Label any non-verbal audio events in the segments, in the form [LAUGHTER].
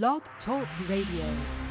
Blog Talk Radio.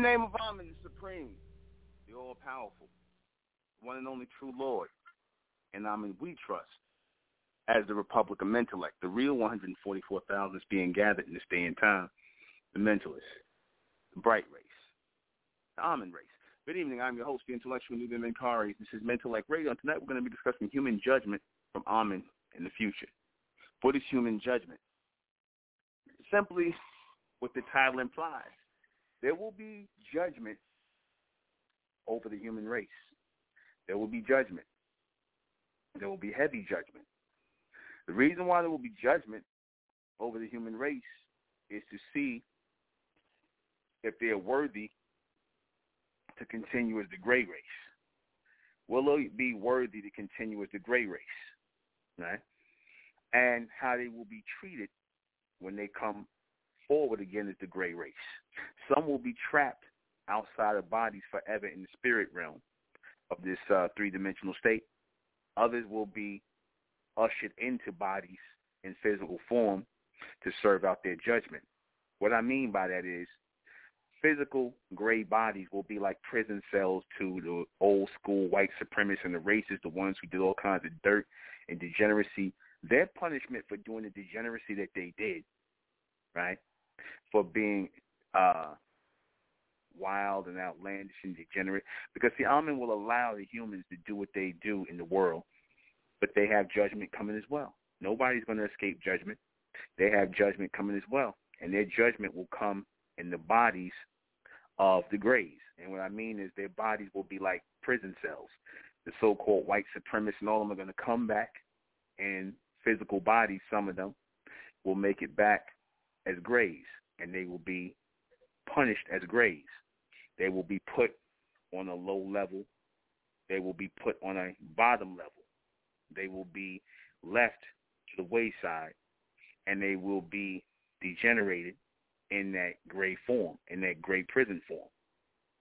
Name of Ahmen, the Supreme, the All-Powerful, one and only true Lord, and Ahmen we trust as the Republic of Mentellect, the real 144,000 is being gathered in this day and time, the mentalists, the bright race, the Ahmen race. Good evening. I'm your host, the intellectual Nuben Menkarayzz. This is Mentellect Radio, and tonight we're going to be discussing human judgment from Ahmen in the future. What is human judgment? Simply what the title implies. There will be judgment over the human race. There will be judgment. There will be heavy judgment. The reason why there will be judgment over the human race is to see if they are worthy to continue as the gray race. Will they be worthy to continue as the gray race? Right? And how they will be treated when they come forward again as the gray race. Some will be trapped outside of bodies forever in the spirit realm of this uh, three-dimensional state. Others will be ushered into bodies in physical form to serve out their judgment. What I mean by that is physical gray bodies will be like prison cells to the old school white supremacists and the racists, the ones who did all kinds of dirt and degeneracy. Their punishment for doing the degeneracy that they did, right, for being uh, wild and outlandish and degenerate, because the Ahmen will allow the humans to do what they do in the world, but they have judgment coming as well. Nobody's going to escape judgment. They have judgment coming as well, and their judgment will come in the bodies of the grays. And what I mean is their bodies will be like prison cells. The so-called white supremacists and all of them are going to come back in physical bodies. Some of them will make it back as grays, and they will be punished as grays. They will be put on a low level. They will be put on a bottom level. They will be left to the wayside, and they will be degenerated in that gray form, in that gray prison form.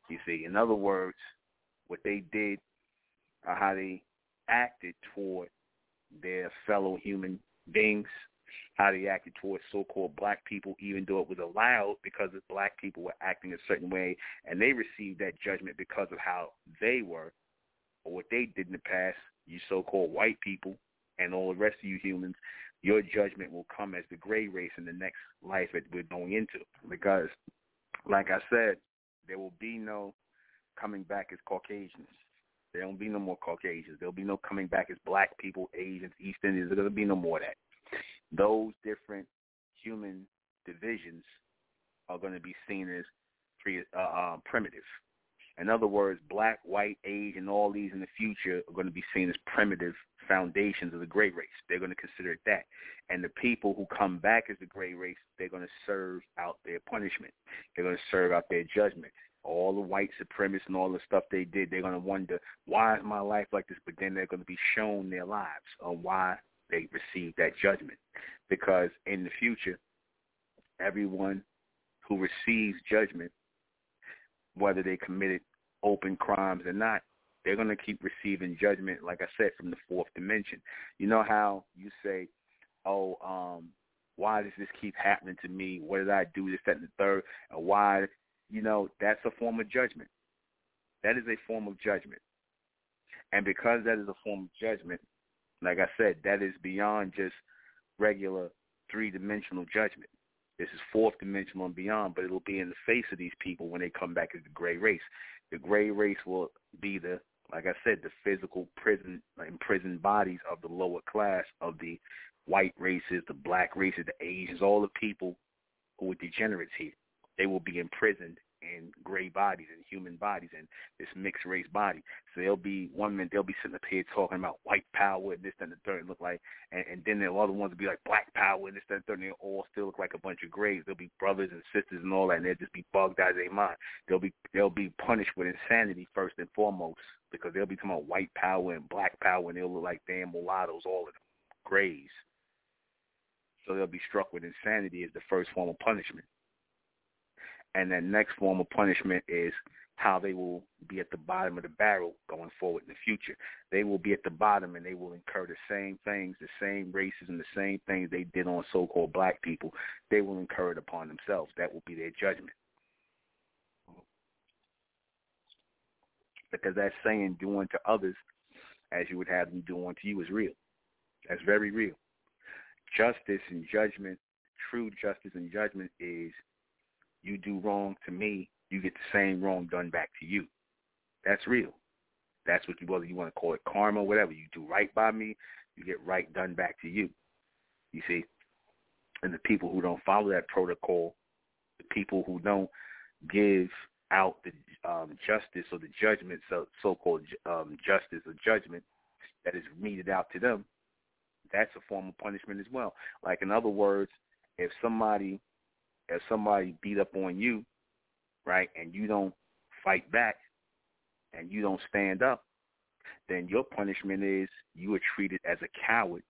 You see, in other words, what they did, or how they acted toward their fellow human beings, how they acted towards so-called black people, even though it was allowed because the black people were acting a certain way, and they received that judgment because of how they were, or what they did in the past. You so-called white people and all the rest of you humans, your judgment will come as the gray race in the next life that we're going into. Because, like I said, there will be no coming back as Caucasians. There won't be no more Caucasians. There'll be no coming back as black people, Asians, East Indians. There'll be no more of that. Those different human divisions are going to be seen as pre, uh, uh, primitive. In other words, black, white, age, and all these in the future are going to be seen as primitive foundations of the gray race. They're going to consider it that. And the people who come back as the gray race, they're going to serve out their punishment. They're going to serve out their judgment. All the white supremacists and all the stuff they did, they're going to wonder, why is my life like this? But then they're going to be shown their lives on why they receive that judgment. Because in the future, everyone who receives judgment, whether they committed open crimes or not, they're going to keep receiving judgment, like I said, from the fourth dimension. You know how you say, oh, um, why does this keep happening to me? What did I do? This, that, and the third. And why, you know, that's a form of judgment. That is a form of judgment. And because that is a form of judgment, like I said, that is beyond just regular three-dimensional judgment. This is fourth dimensional and beyond, but it'll be in the face of these people when they come back as the gray race. The gray race will be the, like I said, the physical prison, imprisoned bodies of the lower class of the white races, the black races, the Asians, all the people who are degenerates here. They will be imprisoned in gray bodies and human bodies and this mixed race body. So they'll be one minute they'll be sitting up here talking about white power and this and the third look like and, and then the other ones will be like black power and this and the third and they all still look like a bunch of grays. They'll be brothers and sisters and all that and they'll just be bugged out of their mind. They'll be they'll be punished with insanity first and foremost because they'll be talking about white power and black power and they'll look like damn mulattoes, all of them. Grays. So they'll be struck with insanity as the first form of punishment. And that next form of punishment is how they will be at the bottom of the barrel going forward in the future. They will be at the bottom and they will incur the same things, the same races and the same things they did on so-called black people. They will incur it upon themselves. That will be their judgment. Because that saying, do unto others as you would have them do unto you is real. That's very real. Justice and judgment, true justice and judgment is you do wrong to me, you get the same wrong done back to you. That's real. That's what you whether you want to call it karma, whatever. You do right by me, you get right done back to you. You see? And the people who don't follow that protocol, the people who don't give out the um, justice or the judgment, so so-called um, justice or judgment that is meted out to them, that's a form of punishment as well. Like in other words, if somebody if somebody beat up on you, right, and you don't fight back and you don't stand up, then your punishment is you are treated as a coward.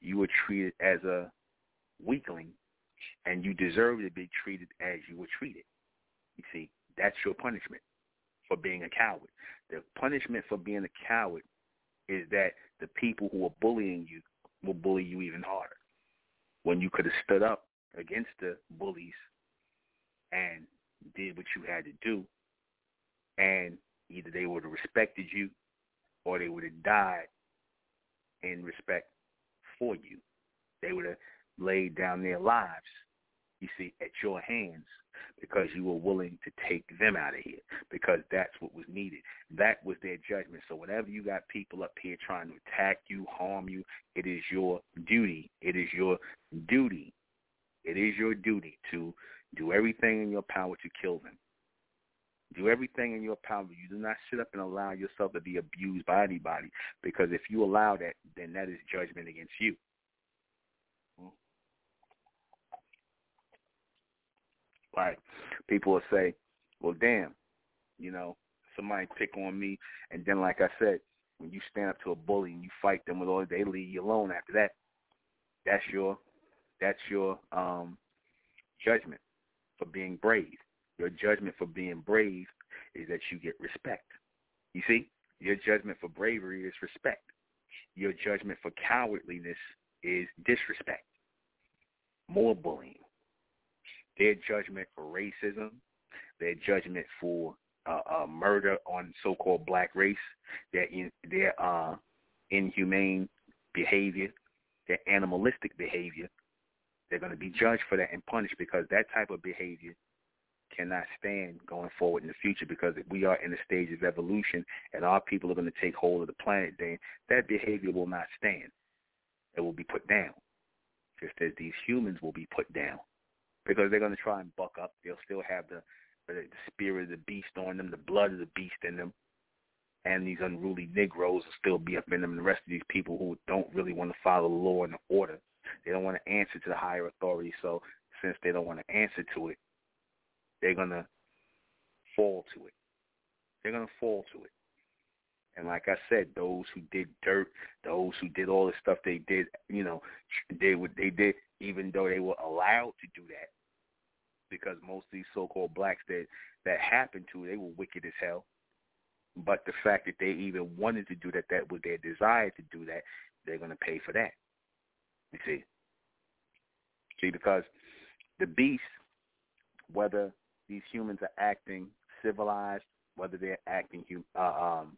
You are treated as a weakling, and you deserve to be treated as you were treated. You see, that's your punishment for being a coward. The punishment for being a coward is that the people who are bullying you will bully you even harder. When you could have stood up against the bullies and did what you had to do, and either they would have respected you or they would have died in respect for you. They would have laid down their lives, you see, at your hands because you were willing to take them out of here because that's what was needed. That was their judgment. So whenever you got people up here trying to attack you, harm you, it is your duty. It is your duty. It is your duty to do everything in your power to kill them. Do everything in your power. You do not sit up and allow yourself to be abused by anybody because if you allow that, then that is judgment against you. Hmm. Right. People will say, well, damn, you know, somebody pick on me. And then, like I said, when you stand up to a bully and you fight them with all, they leave you alone after that. That's your, that's your um, judgment for being brave. Your judgment for being brave is that you get respect. You see, your judgment for bravery is respect. Your judgment for cowardliness is disrespect. More bullying their judgment for racism, their judgment for uh, uh, murder on so-called black race, their in, their uh, inhumane behavior, their animalistic behavior. They're going to be judged for that and punished because that type of behavior cannot stand going forward in the future because if we are in a stage of evolution and our people are going to take hold of the planet, then that behavior will not stand. It will be put down, just as these humans will be put down because they're going to try and buck up. They'll still have the, the spirit of the beast on them, the blood of the beast in them, and these unruly Negroes will still be up in them. And the rest of these people who don't really want to follow the law and the order, they don't want to answer to the higher authority. So since they don't want to answer to it, they're going to fall to it. They're going to fall to it. And like I said, those who did dirt, those who did all the stuff they did, you know, they would they did even though they were allowed to do that because most of these so-called blacks that that happened to, they were wicked as hell. But the fact that they even wanted to do that, that was their desire to do that, they're going to pay for that. You see? See, because the beast, whether these humans are acting civilized, whether they're acting, uh, um,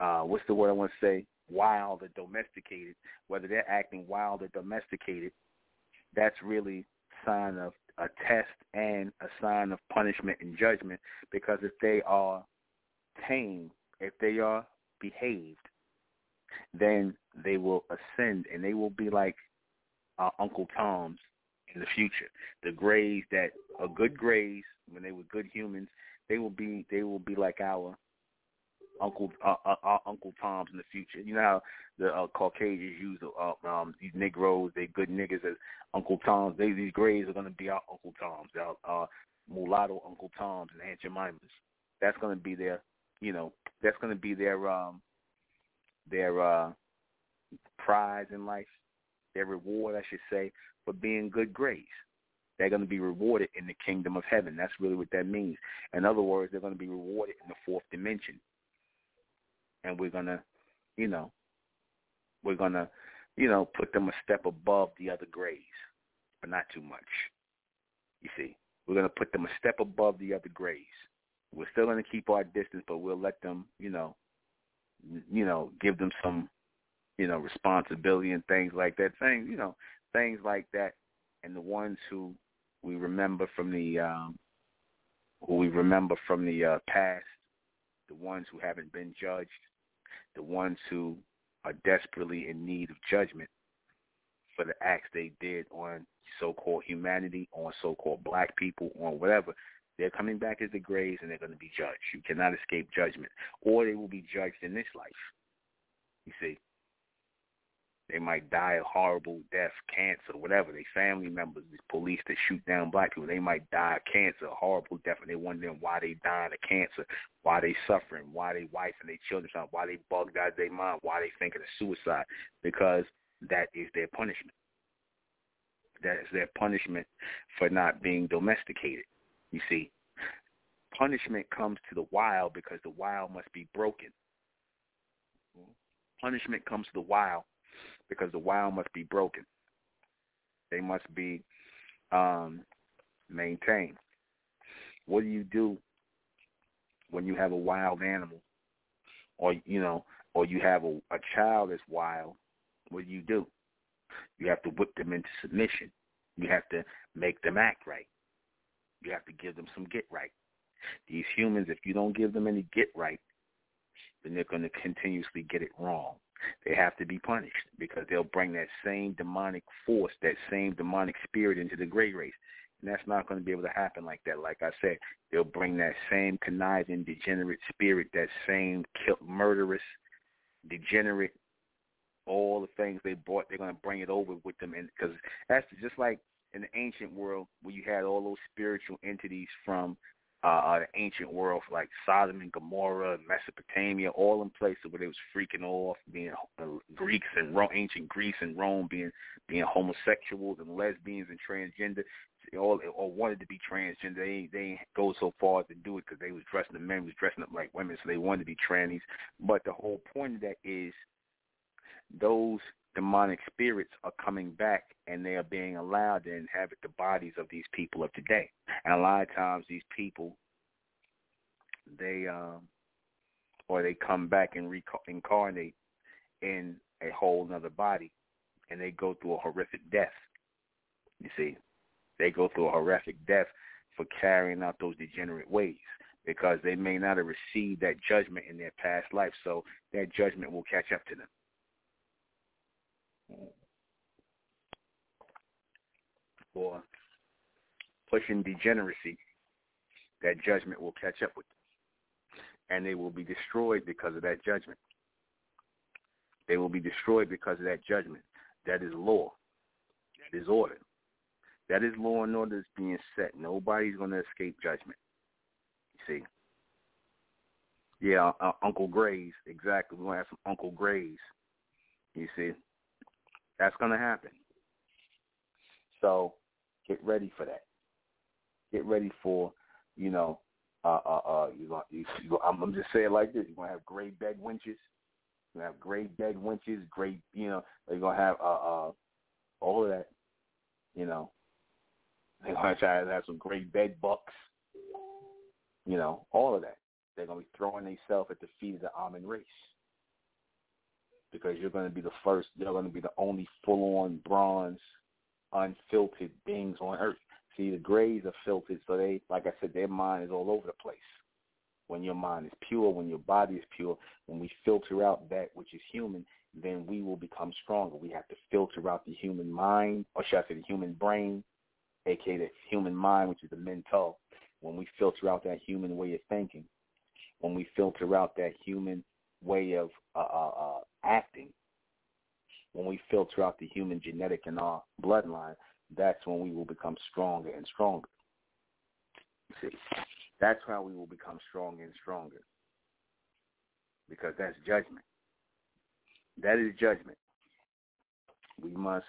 uh, what's the word I want to say, wild or domesticated, whether they're acting wild or domesticated, that's really sign of a test and a sign of punishment and judgment because if they are tame, if they are behaved, then they will ascend and they will be like our Uncle Tom's in the future. The Greys that are good Greys when they were good humans, they will be they will be like our Uncle uh, uh, uh, Uncle Toms in the future. You know how the uh, Caucasians use uh, um, these Negroes, they good niggas as Uncle Toms. They these Greys are going to be our Uncle Toms, our uh, mulatto Uncle Toms and Aunt Jemimas. That's going to be their, you know, that's going to be their um, their uh, prize in life, their reward, I should say, for being good Greys. They're going to be rewarded in the kingdom of heaven. That's really what that means. In other words, they're going to be rewarded in the fourth dimension and we're gonna, you know, we're gonna, you know, put them a step above the other Greys, but not too much. You see, we're gonna put them a step above the other Greys, we're still going to keep our distance, but we'll let them, you know, you know, give them some, you know, responsibility and things like that. Things, you know, things like that. And the ones who we remember from the, um, who we remember from the uh, past, the ones who haven't been judged, the ones who are desperately in need of judgment for the acts they did on so-called humanity, on so-called black people, on whatever. They're coming back as the grays and they're going to be judged. You cannot escape judgment. Or they will be judged in this life. You see. They might die a horrible death, cancer, whatever. They family members, these police that shoot down black people, they might die of cancer, a horrible death, and they wondering why they dying of cancer, why they suffering, why they wife and their children, why they bugged out their mind, why they thinking of suicide, because that is their punishment. That is their punishment for not being domesticated. You see, punishment comes to the wild because the wild must be broken. Punishment comes to the wild because the wild must be broken. They must be um, maintained. What do you do when you have a wild animal, or you know, or you have a, a child that's wild? What do you do? You have to whip them into submission. You have to make them act right. You have to give them some get right. These humans, if you don't give them any get right, then they're going to continuously get it wrong. They have to be punished because they'll bring that same demonic force, that same demonic spirit into the gray race. And that's not going to be able to happen like that. Like I said, they'll bring that same conniving, degenerate spirit, that same kill, murderous, degenerate, all the things they brought, they're going to bring it over with them. And because that's just like in the ancient world where you had all those spiritual entities from uh, uh, the ancient world, like Sodom and Gomorrah, Mesopotamia, all in places where they was freaking off, being uh, Greeks and Rome, ancient Greece and Rome, being being homosexuals and lesbians and transgender, all or wanted to be transgender. They they go so far to do it because they was dressing the men was dressing up like women, so they wanted to be trannies. But the whole point of that is those demonic spirits are coming back and they are being allowed to inhabit the bodies of these people of today. And a lot of times these people, they um, or they come back and reincarnate in a whole other body, and they go through a horrific death. You see, they go through a horrific death for carrying out those degenerate ways because they may not have received that judgment in their past life, so that judgment will catch up to them for pushing degeneracy, that judgment will catch up with them. And they will be destroyed because of that judgment. They will be destroyed because of that judgment. That is law. That is order. That is law and order that's being set. Nobody's going to escape judgment. You see? Yeah, uh, Uncle Grays, exactly. We're going to have some Uncle Grays. You see? That's going to happen. So get ready for that. Get ready for, you know, uh, uh, uh, you know, you, you, I'm, I'm just saying like this. You're going to have great bed wenches. You're going to have great bed wenches, great, you know, you're going to have uh, uh, all of that, you know. They're going to try to have some great bed bucks, you know, all of that. They're going to be throwing themselves at the feet of the Ahmen race because you're going to be the first, you're going to be the only full-on bronze, unfiltered beings on earth. See, the grays are filtered, so they, like I said, their mind is all over the place. When your mind is pure, when your body is pure, when we filter out that which is human, then we will become stronger. We have to filter out the human mind, or should I say the human brain, aka the human mind, which is the mental. When we filter out that human way of thinking, when we filter out that human way of uh, uh, uh, acting, when we filter out the human genetic and our bloodline, that's when we will become stronger and stronger. See, that's how we will become stronger and stronger because that's judgment. That is judgment. We must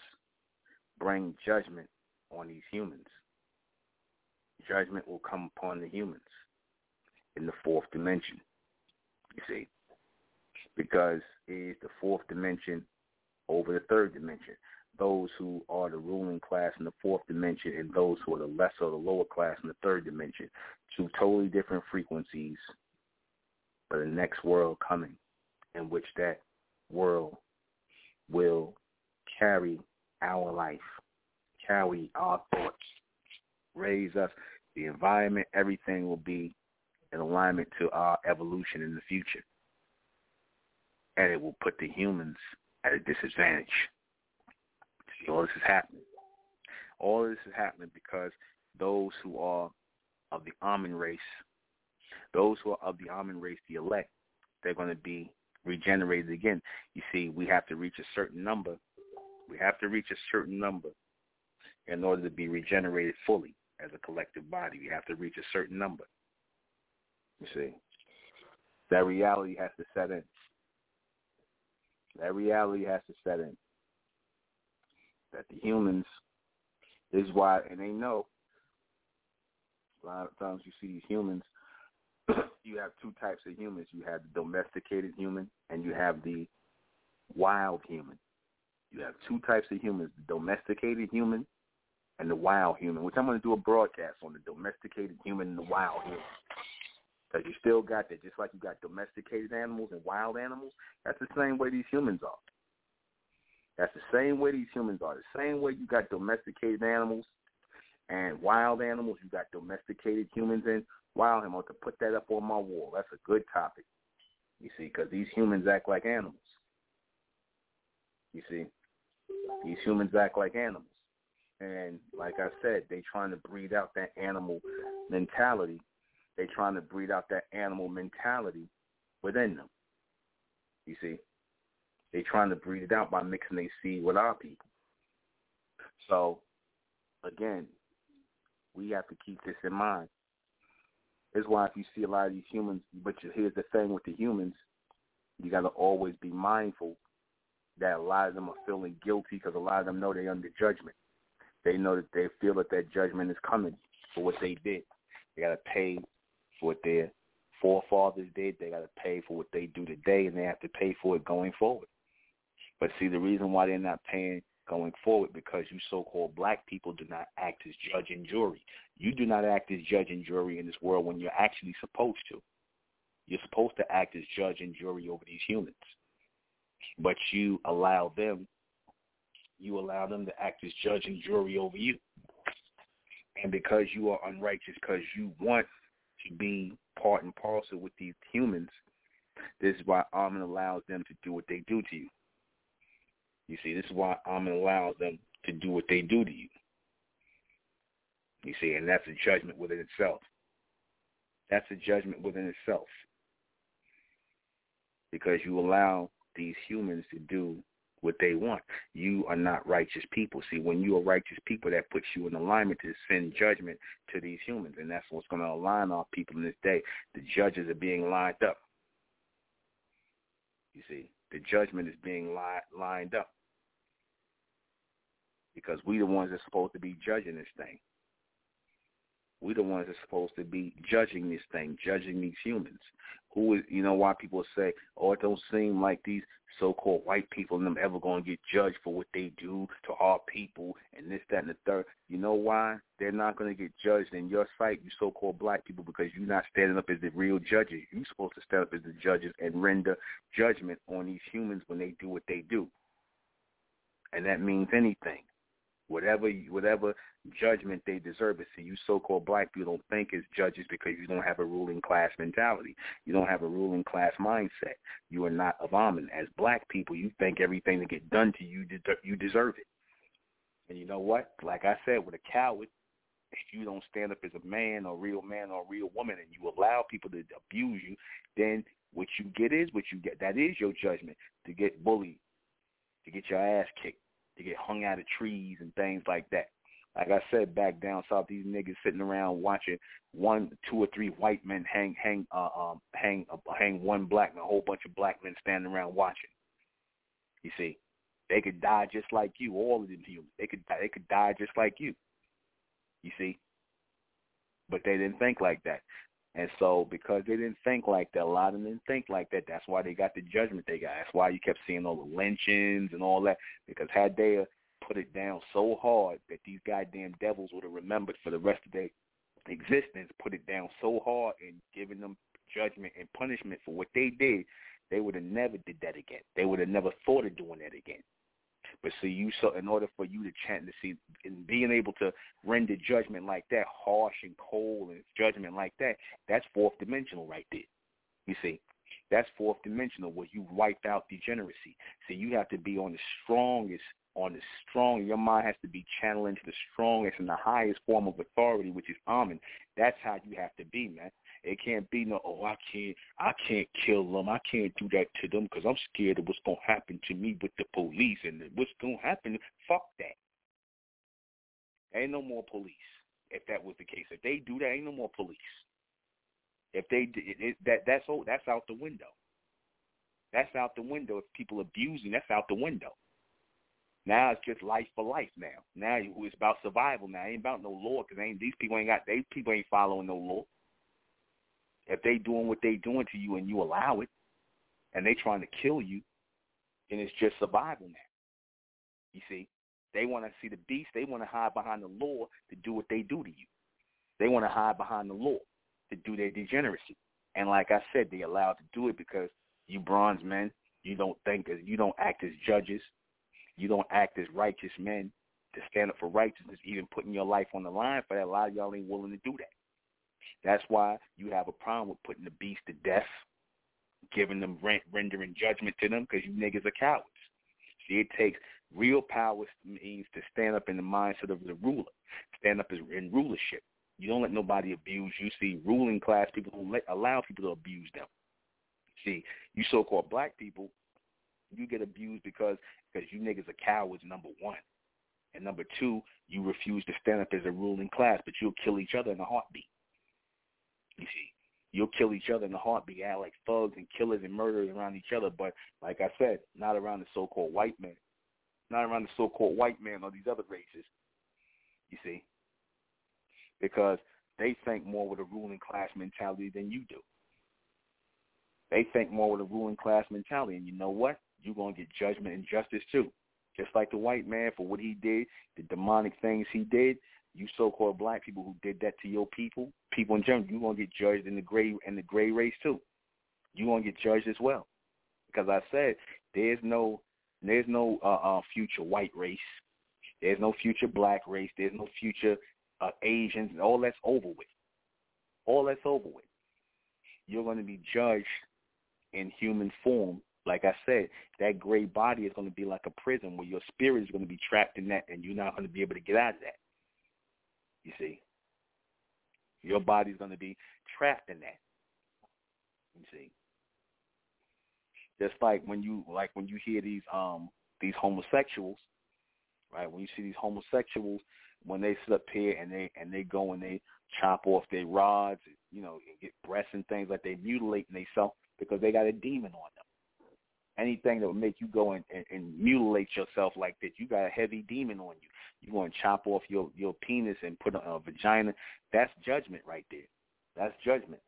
bring judgment on these humans. Judgment will come upon the humans in the fourth dimension. You see, because it is the fourth dimension over the third dimension. those who are the ruling class in the fourth dimension and those who are the lesser or the lower class in the third dimension. Two totally different frequencies for the next world coming in which that world will carry our life, carry our thoughts, raise us. The environment, everything will be in alignment to our evolution in the future. And it will put the humans at a disadvantage. See, all this is happening. All this is happening because those who are of the Ahmen race, those who are of the Ahmen race, the elect, they're going to be regenerated again. You see, we have to reach a certain number. We have to reach a certain number in order to be regenerated fully as a collective body. We have to reach a certain number. You see, that reality has to set in. That reality has to set in. That the humans is why, and they know. A lot of times you see these humans. [CLEARS THROAT] you have two types of humans. You have the domesticated human, and you have the wild human. You have two types of humans: the domesticated human and the wild human. Which I'm going to do a broadcast on the domesticated human and the wild human. Because you still got that, just like you got domesticated animals and wild animals. That's the same way these humans are. That's the same way these humans are. The same way you got domesticated animals and wild animals, you got domesticated humans and wild animals. To put that up on my wall, that's a good topic. You see, because these humans act like animals. You see, these humans act like animals. And like I said, they trying to breed out that animal mentality they're trying to breed out that animal mentality within them. You see, they're trying to breed it out by mixing their seed with our people. So, again, we have to keep this in mind. Is why if you see a lot of these humans, but here's the thing with the humans, you got to always be mindful that a lot of them are feeling guilty because a lot of them know they're under judgment. They know that they feel that that judgment is coming for what they did. They got to pay for what their forefathers did. They got to pay for what they do today, and they have to pay for it going forward. But see, the reason why they're not paying going forward because you so-called black people do not act as judge and jury. You do not act as judge and jury in this world when you're actually supposed to. You're supposed to act as judge and jury over these humans. But you allow them you allow them to act as judge and jury over you. And because you are unrighteous, because you want to be part and parcel with these humans, this is why Ahmen allows them to do what they do to you. You see, this is why Ahmen allows them to do what they do to you. You see, and that's a judgment within itself. That's a judgment within itself. Because you allow these humans to do what they want. You are not righteous people. See, when you are righteous people, that puts you in alignment to send judgment to these humans, and that's what's going to align our people in this day. The judges are being lined up. You see, the judgment is being li- lined up because we the ones that's supposed to be judging this thing. We the ones that's supposed to be judging this thing, judging these humans. Who is, you know, why people say, oh, it don't seem like these so-called white people and them ever going to get judged for what they do to our people and this, that, and the third. You know why? They're not going to get judged in your sight, you so-called black people, because you're not standing up as the real judges. You're supposed to stand up as the judges and render judgment on these humans when they do what they do. And that means anything whatever whatever judgment they deserve. But see, you so-called black people don't think as judges because you don't have a ruling class mentality. You don't have a ruling class mindset. You are not of Ahmen. As black people, you think everything that get done to you, you deserve it. And you know what? Like I said, with a coward, if you don't stand up as a man or real man or real woman and you allow people to abuse you, then what you get is what you get. That is your judgment to get bullied, to get your ass kicked, to get hung out of trees and things like that. Like I said, back down south, these niggas sitting around watching one, two, or three white men hang, hang, uh, um, hang, uh, hang one black man, a whole bunch of black men standing around watching. You see, they could die just like you. All of them humans, they could, die, they could die just like you. You see, but they didn't think like that. And so because they didn't think like that, a lot of them didn't think like that. That's why they got the judgment they got. That's why you kept seeing all the lynchings and all that. Because had they put it down so hard that these goddamn devils would have remembered for the rest of their existence, put it down so hard and given them judgment and punishment for what they did, they would have never did that again. They would have never thought of doing that again. But see, you so in order for you to chant to see and being able to render judgment like that, harsh and cold and judgment like that, that's fourth dimensional right there. You see, that's fourth dimensional where you wipe out degeneracy. See, you have to be on the strongest, on the strong. Your mind has to be channeled into the strongest and the highest form of authority, which is Ahmen. That's how you have to be, man. It can't be no, oh, I can't, I can't kill them. I can't do that to them because I'm scared of what's gonna happen to me with the police and what's gonna happen. Fuck that. Ain't no more police. If that was the case, if they do that, ain't no more police. If they it, it, that that's all, that's out the window. That's out the window. If people abusing, that's out the window. Now it's just life for life. Now, now it's about survival. Now it ain't about no law because ain't these people ain't got they people ain't following no law. If they doing what they doing to you and you allow it, and they trying to kill you, then it's just survival now. You see, they want to see the beast. They want to hide behind the law to do what they do to you. They want to hide behind the law to do their degeneracy. And like I said, they allowed to do it because you bronze men, you don't think as you don't act as judges, you don't act as righteous men to stand up for righteousness, even putting your life on the line for that. A lot of y'all ain't willing to do that. That's why you have a problem with putting the beast to death, giving them rent, rendering judgment to them because you niggas are cowards. See, it takes real power means to stand up in the mindset of the ruler, stand up in rulership. You don't let nobody abuse you. See, ruling class people don't let, allow people to abuse them. See, you so-called black people, you get abused because because you niggas are cowards. Number one, and number two, you refuse to stand up as a ruling class, but you'll kill each other in a heartbeat. You see, you'll kill each other in a heartbeat, act like thugs and killers and murderers around each other. But like I said, not around the so-called white man, not around the so-called white man or these other races. You see, because they think more with a ruling class mentality than you do. They think more with a ruling class mentality, and you know what? You're gonna get judgment and justice too. Just like the white man for what he did, the demonic things he did, you so-called black people who did that to your people, people in general, you're gonna get judged in the gray in the gray race too. You're gonna get judged as well, because I said there's no there's no uh, uh, future white race, there's no future black race, there's no future uh, Asians, all that's over with. All that's over with. You're going to be judged in human form. Like I said, that gray body is going to be like a prison where your spirit is going to be trapped in that, and you're not going to be able to get out of that. You see, your body's going to be trapped in that. You see, just like when you like when you hear these um these homosexuals, right? When you see these homosexuals, when they sit up here and they and they go and they chop off their rods, you know, and get breasts and things like they mutilating themselves because they got a demon on them. Anything that would make you go and, and, and mutilate yourself like that, you got a heavy demon on you you want to chop off your your penis and put a, a vagina. That's judgment right there. That's judgment.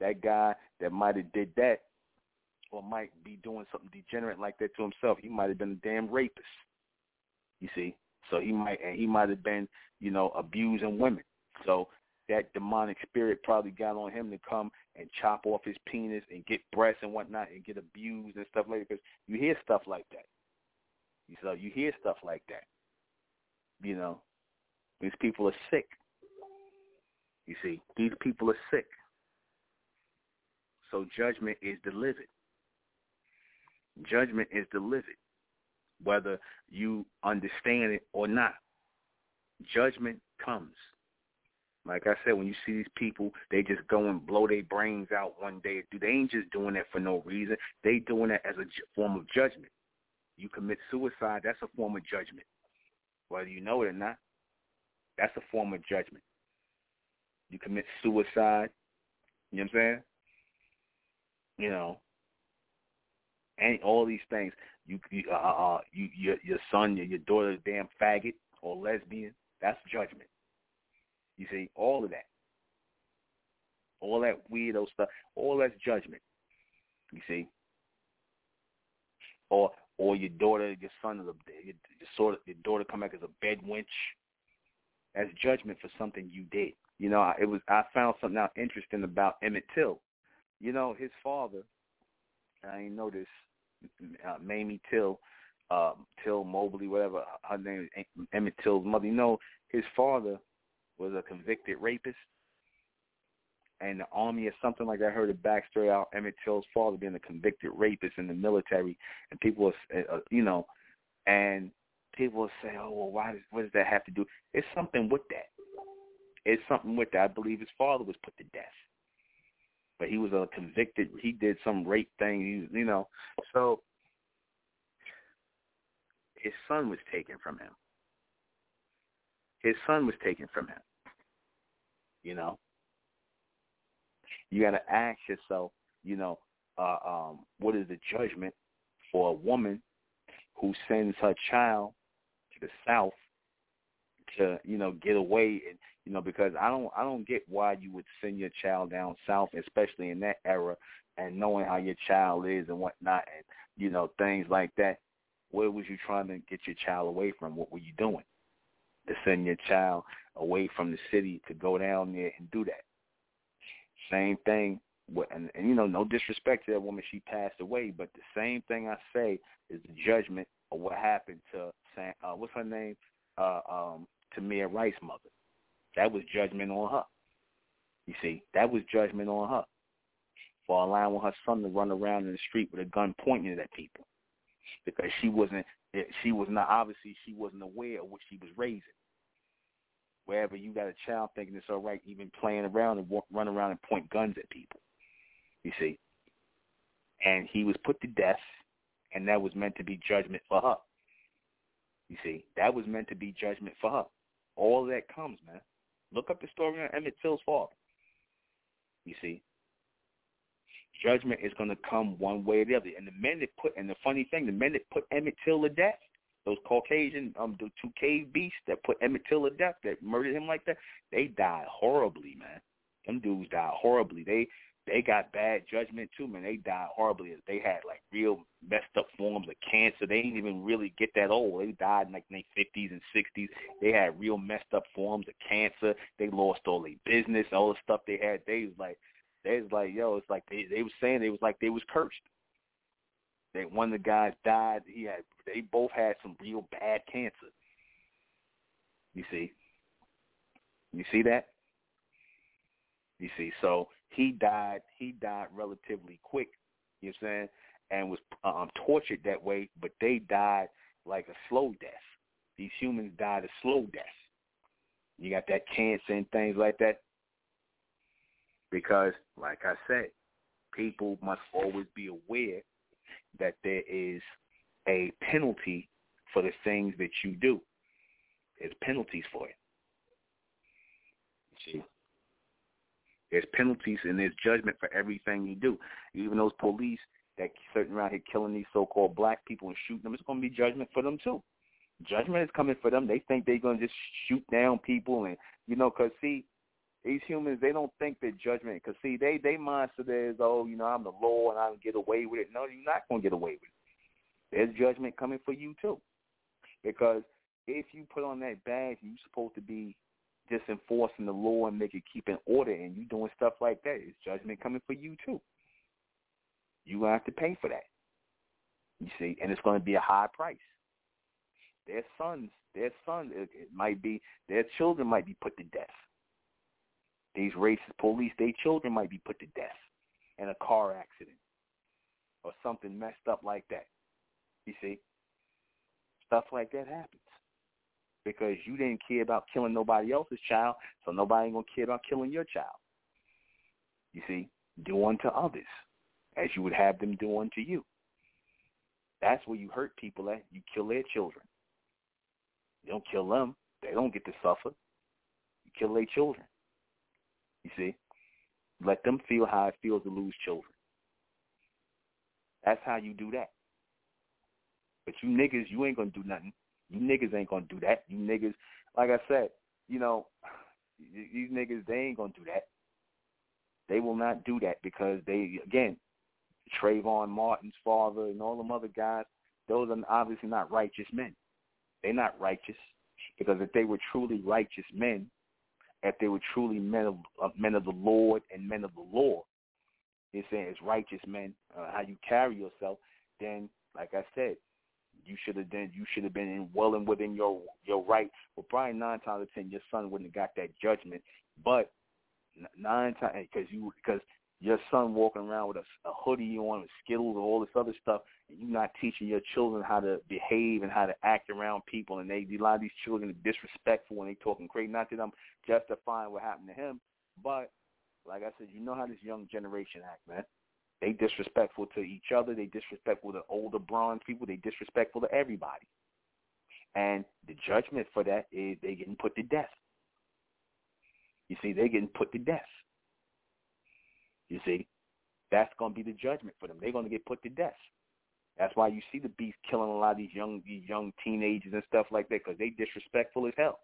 That guy that might have did that, or might be doing something degenerate like that to himself. He might have been a damn rapist. You see, so he might and he might have been, you know, abusing women. So that demonic spirit probably got on him to come and chop off his penis and get breasts and whatnot and get abused and stuff like that. Because you hear stuff like that. You so you hear stuff like that. You know, these people are sick. You see, these people are sick. So judgment is delivered. Judgment is delivered, whether you understand it or not. Judgment comes. Like I said, when you see these people, they just go and blow their brains out one day. They ain't just doing that for no reason. They doing that as a form of judgment. You commit suicide, that's a form of judgment whether you know it or not. That's a form of judgment. You commit suicide. You know what I'm saying? You know, and all these things. You, you, uh, uh, uh, you, your, your son, your, your daughter, damn faggot or lesbian. That's judgment. You see, all of that, all that weirdo stuff, all that's judgment. You see, or or your daughter, your son, your, your, sort your daughter come back as a bed wench. That's judgment for something you did. You know, it was I found something out interesting about Emmett Till. You know, his father. I didn't know this. Uh, Mamie Till, uh, Till Mobley, whatever her name is, Emmett Till's mother. You know, his father was a convicted rapist and the army or something like that. I heard a backstory out Emmett Till's father being a convicted rapist in the military, and people, uh, you know, and people say, "Oh, well, why? Does, what does that have to do?" It's something with that. It's something with that. I believe his father was put to death, but he was a convicted. He did some rape thing, you know. So his son was taken from him. His son was taken from him. You know, you got to ask yourself, you know, uh, um, what is the judgment for a woman who sends her child to the south to, you know, get away and you know, because I don't I don't get why you would send your child down south, especially in that era, and knowing how your child is and whatnot, and you know things like that. Where was you trying to get your child away from? What were you doing to send your child away from the city to go down there and do that? Same thing, and, and you know, no disrespect to that woman, she passed away, but the same thing I say is the judgment of what happened to uh, what's her name, uh, um, Tamir Rice's mother. That was judgment on her. You see, that was judgment on her for allowing her son to run around in the street with a gun pointing at people because she wasn't she was not obviously she wasn't aware of what she was raising wherever you got a child thinking it's all right, even playing around and walk, run around and point guns at people. You see, and he was put to death, and that was meant to be judgment for her. You see, that was meant to be judgment for her. All that comes, man. Look up the story on Emmett Till's father. You see, judgment is going to come one way or the other. And the men that put, and the funny thing, the men that put Emmett Till to death, those Caucasian, um, the two cave beasts that put Emmett Till to death, that murdered him like that, they died horribly, man. Them dudes died horribly. They they got bad judgment too, man. They died horribly. They had like real messed up forms of cancer. They didn't even really get that old. They died in like in their fifties and sixties. They had real messed up forms of cancer. They lost all their business, all the stuff they had. They was like, they was like, yo, it's like they they was saying it was like they was cursed. They one of the guys died. He had they both had some real bad cancer. You see, you see that. You see, so he died. He died relatively quick. You know what I'm saying? And was um, tortured that way, but they died like a slow death. These humans died a slow death. You got that cancer and things like that. Because, like I said, people must always be aware that there is a penalty for the things that you do. There's penalties for it. See, there's penalties and there's judgment for everything you do. Even those police that sitting around here killing these so-called black people and shooting them, it's going to be judgment for them too. Judgment is coming for them. They think they're going to just shoot down people and, you know, because, see, these humans, they don't think that judgment, because, see, they, they mindset is, oh, you know, I'm the law and I can get away with it. No, you're not to get away with it. There's judgment coming for you too. Because if you put on that badge, you're supposed to be just enforcing the law and make it keep in order, and you doing stuff like that. It's judgment coming for you too. You gonna have to pay for that. You see, and it's to be a high price. Their sons, their sons, it, it might be their children might be put to death. These racist police, their children might be put to death in a car accident or something messed up like that. You see, stuff like that happens because you didn't care about killing nobody else's child, so nobody ain't gonna care about killing your child. You see, do unto others as you would have them do unto you. That's where you hurt people at. You kill their children. You don't kill them. They don't get to suffer. You kill their children. You see? Let them feel how it feels to lose children. That's how you do that. But you niggas, you ain't gonna do nothing. You niggas ain't gonna do that. You niggas, like I said, you know, [SIGHS] these niggas, they ain't gonna do that. They will not do that because they, again, Trayvon Martin's father and all them other guys, those are obviously not righteous men. They're not righteous because if they were truly righteous men, if they were truly men of uh, men of the Lord and men of the law, they're saying as righteous men, uh, how you carry yourself, then like I said, you should have been you should have been in, well and within your your right. Well, probably nine times out of ten, your son wouldn't have got that judgment. But nine times because you because your son walking around with a, a hoodie on, with Skittles, and all this other stuff, and you're not teaching your children how to behave and how to act around people, and they a lot of these children are disrespectful when they talking crazy. Not that I'm justifying what happened to him, but like I said, you know how this young generation act, man. They disrespectful to each other. They disrespectful to older bronze people. They disrespectful to everybody. And the judgment for that is they getting put to death. You see, they're getting put to death. You see, that's going to be the judgment for them. They're going to get put to death. That's why you see the beast killing a lot of these young these young teenagers and stuff like that because they disrespectful as hell,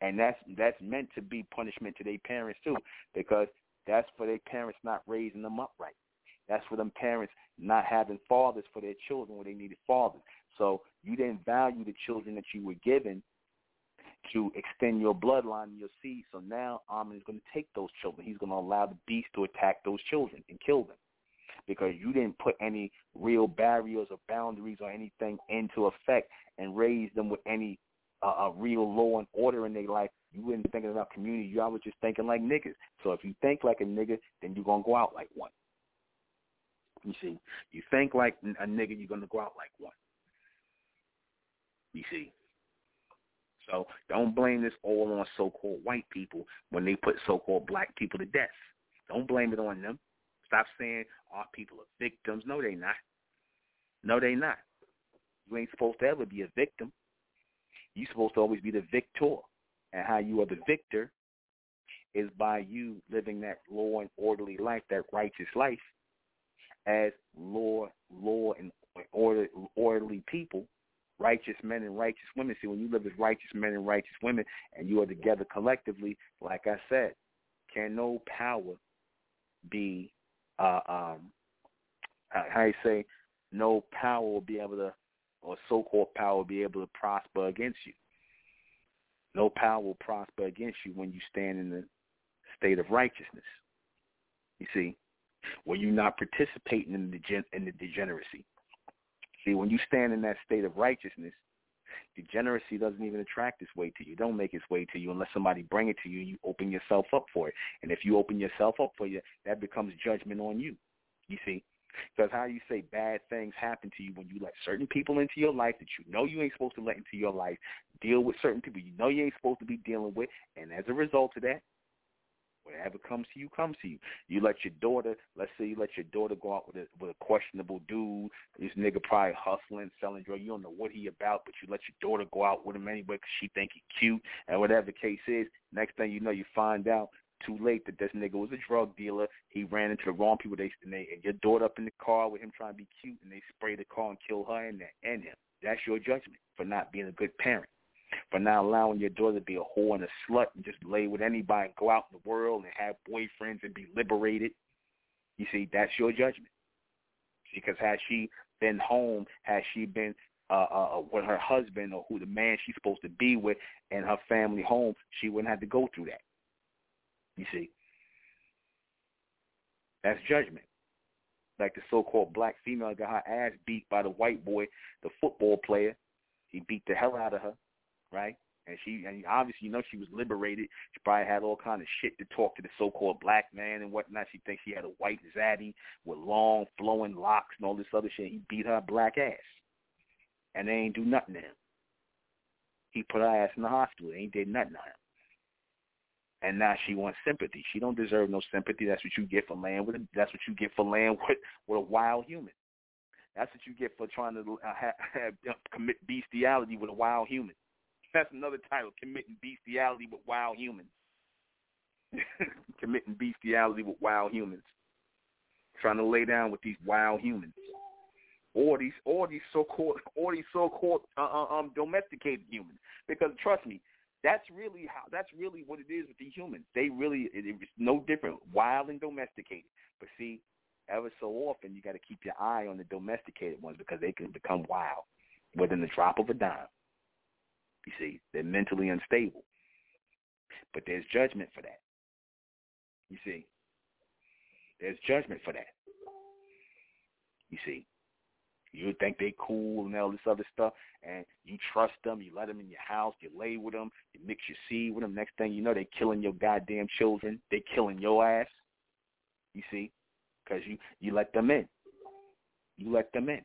and that's that's meant to be punishment to their parents too because that's for their parents not raising them up right. That's for them parents not having fathers for their children when they needed fathers. So you didn't value the children that you were given to extend your bloodline and your seed. So now Ahmen is going to take those children. He's going to allow the beast to attack those children and kill them because you didn't put any real barriers or boundaries or anything into effect and raise them with any uh, uh, real law and order in their life. You weren't thinking about community. You all was just thinking like niggas. So if you think like a nigga, then you're going to go out like one. You see, you think like a nigga, you're going to go out like one. You see, so don't blame this all on so-called white people when they put so-called black people to death. Don't blame it on them. Stop saying our people are victims. No, they not. No, they not. You ain't supposed to ever be a victim. You're supposed to always be the victor. And how you are the victor is by you living that law and orderly life, that righteous life, as law, law and order, orderly people righteous men and righteous women. See, when you live as righteous men and righteous women and you are together collectively, like I said, can no power be, uh, um, how you say, no power will be able to, or so-called power will be able to prosper against you. No power will prosper against you when you stand in the state of righteousness. You see, when you're not participating in the in the degeneracy. See, when you stand in that state of righteousness, degeneracy doesn't even attract its way to you. It Don't make its way to you unless somebody bring it to you. You open yourself up for it, and if you open yourself up for it, that becomes judgment on you. You see, because how you say bad things happen to you when you let certain people into your life that you know you ain't supposed to let into your life, deal with certain people you know you ain't supposed to be dealing with, and as a result of that, Whatever comes to you, comes to you. You let your daughter, let's say you let your daughter go out with a with a questionable dude. This nigga probably hustling, selling drugs. You don't know what he about, but you let your daughter go out with him anyway because she think he cute, and whatever the case is. Next thing you know, you find out too late that this nigga was a drug dealer. He ran into the wrong people. They and, they, and your daughter up in the car with him trying to be cute, and they spray the car and kill her and, and him. That's your judgment for not being a good parent for not allowing your daughter to be a whore and a slut and just lay with anybody and go out in the world and have boyfriends and be liberated. You see, that's your judgment. Because has she been home, has she been uh, uh, uh, with her husband or who the man she's supposed to be with and her family home, she wouldn't have to go through that. You see, that's judgment. Like the so-called black female got her ass beat by the white boy, the football player. He beat the hell out of her right? And she, and obviously, you know, she was liberated. She probably had all kind of shit to talk to the so-called black man and whatnot. She thinks she had a white zaddy with long flowing locks and all this other shit. He beat her black ass, and they ain't do nothing to him. He put her ass in the hospital. They ain't did nothing to him. And now she wants sympathy. She don't deserve no sympathy. That's what you get for laying with. A, that's what you get for laying [LAUGHS] with with a wild human. That's what you get for trying to uh, have, [LAUGHS] have, uh, commit bestiality with a wild human. That's another title, Committing Bestiality with Wild Humans. [LAUGHS] Committing bestiality with wild humans. Trying to lay down with these wild humans. Or these or these so called or these so called uh, uh, um domesticated humans. Because trust me, that's really how that's really what it is with the humans. They really it, it's no different, wild and domesticated. But see, ever so often you got to keep your eye on the domesticated ones because they can become wild within the drop of a dime. You see, they're mentally unstable. But there's judgment for that. You see, there's judgment for that. You see, you think they cool and all this other stuff, and you trust them, you let them in your house, you lay with them, you mix your seed with them. Next thing you know, they killing your goddamn children. They killing your ass. You see, because you you let them in. You let them in.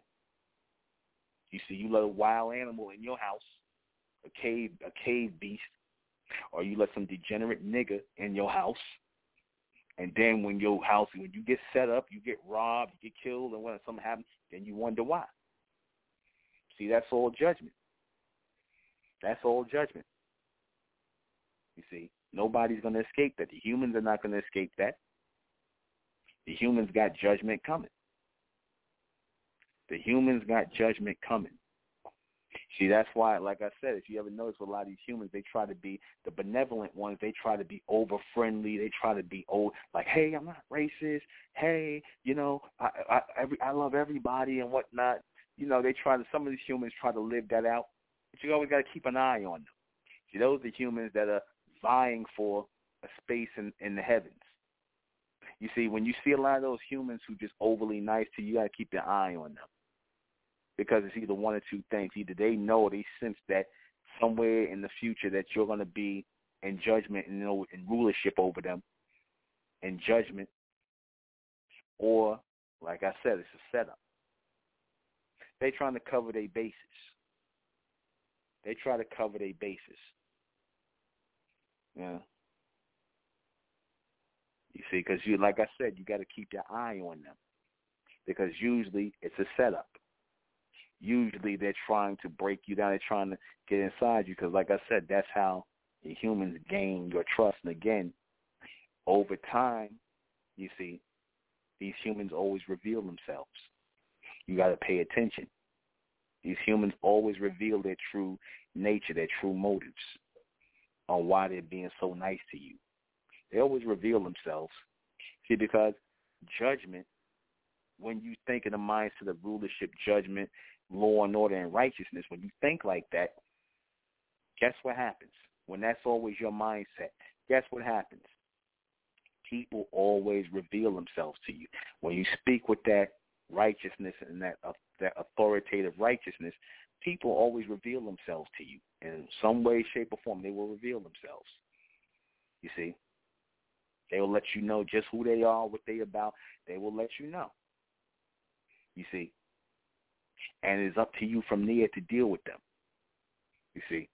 You see, you let a wild animal in your house, a cave a cave beast, or you let some degenerate nigga in your house. And then when your house, when you get set up, you get robbed, you get killed, and when something happens, then you wonder why. See, that's all judgment. That's all judgment. You see, nobody's going to escape that. The humans are not going to escape that. The humans got judgment coming. The humans got judgment coming. See, that's why, like I said, if you ever notice with a lot of these humans, they try to be the benevolent ones. They try to be over friendly. They try to be old, like, hey, I'm not racist. Hey, you know, I I every I love everybody and whatnot. You know, they try to. Some of these humans try to live that out, but you always got to keep an eye on them. See, those are the humans that are vying for a space in in the heavens. You see, when you see a lot of those humans who just overly nice to you, you got to keep your eye on them because it's either one or two things. Either they know or they sense that somewhere in the future that you're going to be in judgment and you know, in rulership over them, in judgment, or like I said, it's a setup. They trying to cover their bases. They try to cover their bases. Yeah. You see, because you, like I said, you got to keep your eye on them because usually it's a setup usually they're trying to break you down. They're trying to get inside you because, like I said, that's how the humans gain your trust. And again, over time, you see, these humans always reveal themselves. You got to pay attention. These humans always reveal their true nature, their true motives on why they're being so nice to you. They always reveal themselves. See, because judgment, when you think in the mindset of the rulership, judgment, law and order and righteousness, when you think like that, guess what happens? When that's always your mindset, guess what happens? People always reveal themselves to you. When you speak with that righteousness and that uh, that authoritative righteousness, people always reveal themselves to you in some way, shape, or form. They will reveal themselves. You see, they will let you know just who they are, what they about. They will let you know. You see, and it's up to you from there to deal with them. You see,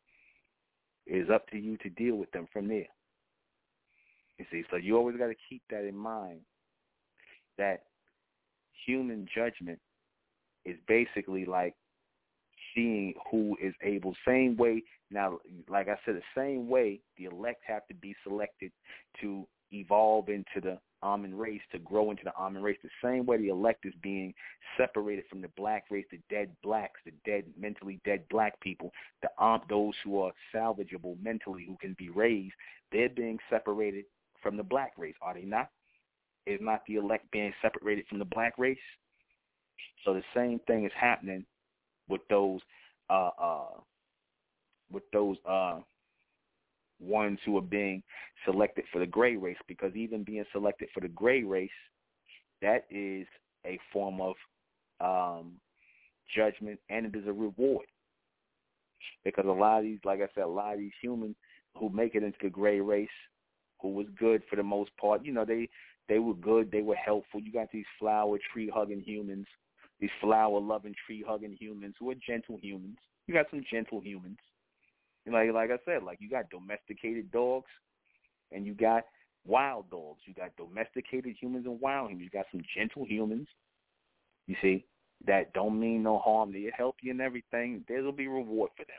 it is up to you to deal with them from there. You see, so you always got to keep that in mind. That human judgment is basically like seeing who is able. Same way now, like I said, the same way the elect have to be selected to evolve into the Ahmen race to grow into the Ahmen race the same way the elect is being separated from the black race, the dead blacks, the dead, mentally dead black people, the um, those who are salvageable mentally, who can be raised, they're being separated from the black race, are they not? Is not the elect being separated from the black race? So the same thing is happening with those uh uh with those uh ones who are being selected for the gray race because even being selected for the gray race, that is a form of um, judgment and it is a reward. Because a lot of these, like I said, a lot of these humans who make it into the gray race, who was good for the most part, you know, they they were good, they were helpful. You got these flower tree hugging humans, these flower loving tree hugging humans who are gentle humans. You got some gentle humans like like I said, like you got domesticated dogs and you got wild dogs. You got domesticated humans and wild humans. You got some gentle humans. You see, that don't mean no harm. They help you and everything. There'll be reward for them.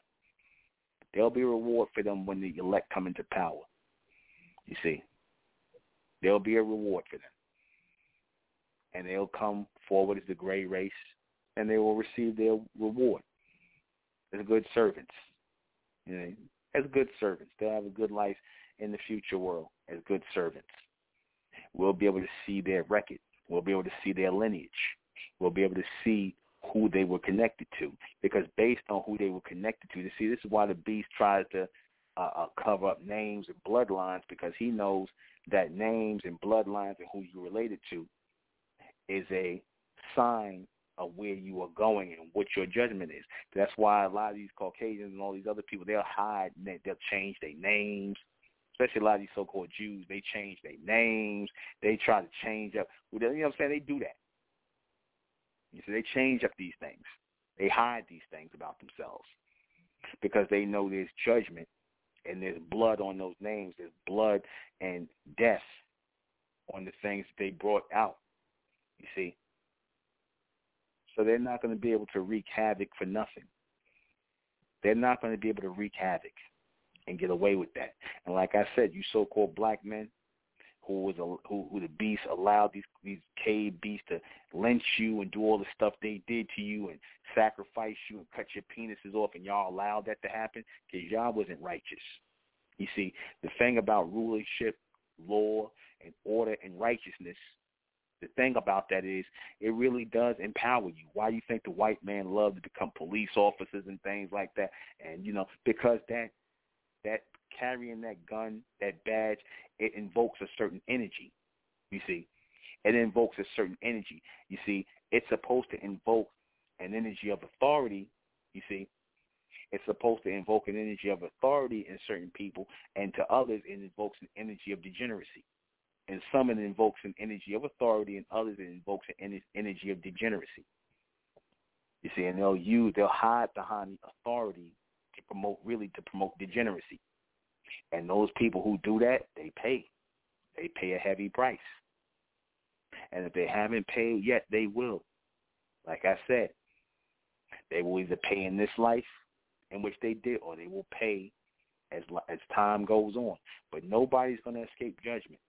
There'll be reward for them when the elect come into power. You see, there'll be a reward for them, and they'll come forward as the gray race, and they will receive their reward as good servants. You know, as good servants. They'll have a good life in the future world as good servants. We'll be able to see their record We'll be able to see their lineage. We'll be able to see who they were connected to. Because based on who they were connected to, to see this is why the beast tries to uh, uh, cover up names and bloodlines because he knows that names and bloodlines and who you're related to is a sign of where you are going and what your judgment is. That's why a lot of these Caucasians and all these other people, they'll hide, they'll change their names. Especially a lot of these so-called Jews, they change their names. They try to change up. You know what I'm saying? They do that. You see, they change up these things. They hide these things about themselves because they know there's judgment and there's blood on those names. There's blood and death on the things that they brought out. You see? So they're not going to be able to wreak havoc for nothing. They're not going to be able to wreak havoc and get away with that. And like I said, you so-called black men who was a, who who the beast allowed these these cave beasts to lynch you and do all the stuff they did to you and sacrifice you and cut your penises off and y'all allowed that to happen because y'all wasn't righteous. You see, the thing about rulership, law, and order and righteousness the thing about that is it really does empower you. Why do you think the white man loved to become police officers and things like that? And you know, because that that carrying that gun, that badge, it invokes a certain energy. You see, it invokes a certain energy. You see, it's supposed to invoke an energy of authority. You see, it's supposed to invoke an energy of authority in certain people, and to others, it invokes an energy of degeneracy. And some it invokes an energy of authority, and others it invokes an energy of degeneracy. You see, and they'll use, they'll hide behind authority to promote, really to promote degeneracy. And those people who do that, they pay. They pay a heavy price. And if they haven't paid yet, they will. Like I said, they will either pay in this life in which they did, or they will pay as as time goes on. But nobody's going to escape judgment.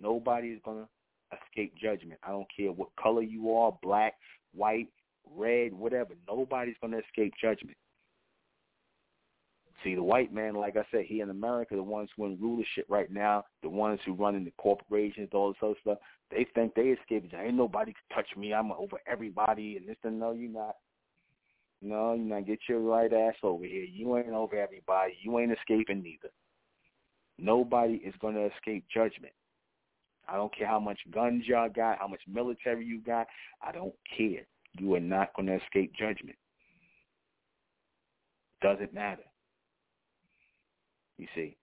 Nobody is going to escape judgment. I don't care what color you are, black, white, red, whatever. Nobody's going to escape judgment. See, the white man, like I said, he in America, the ones who in rulership right now, the ones who run in the corporations, all this other stuff, they think they escape. Ain't nobody can touch me. I'm over everybody and this and no, you're not. No, you're not. Get your right ass over here. You ain't over everybody. You ain't escaping neither. Nobody is going to escape judgment. I don't care how much guns y'all got, how much military you got. I don't care. You are not going to escape judgment. Doesn't matter. You see.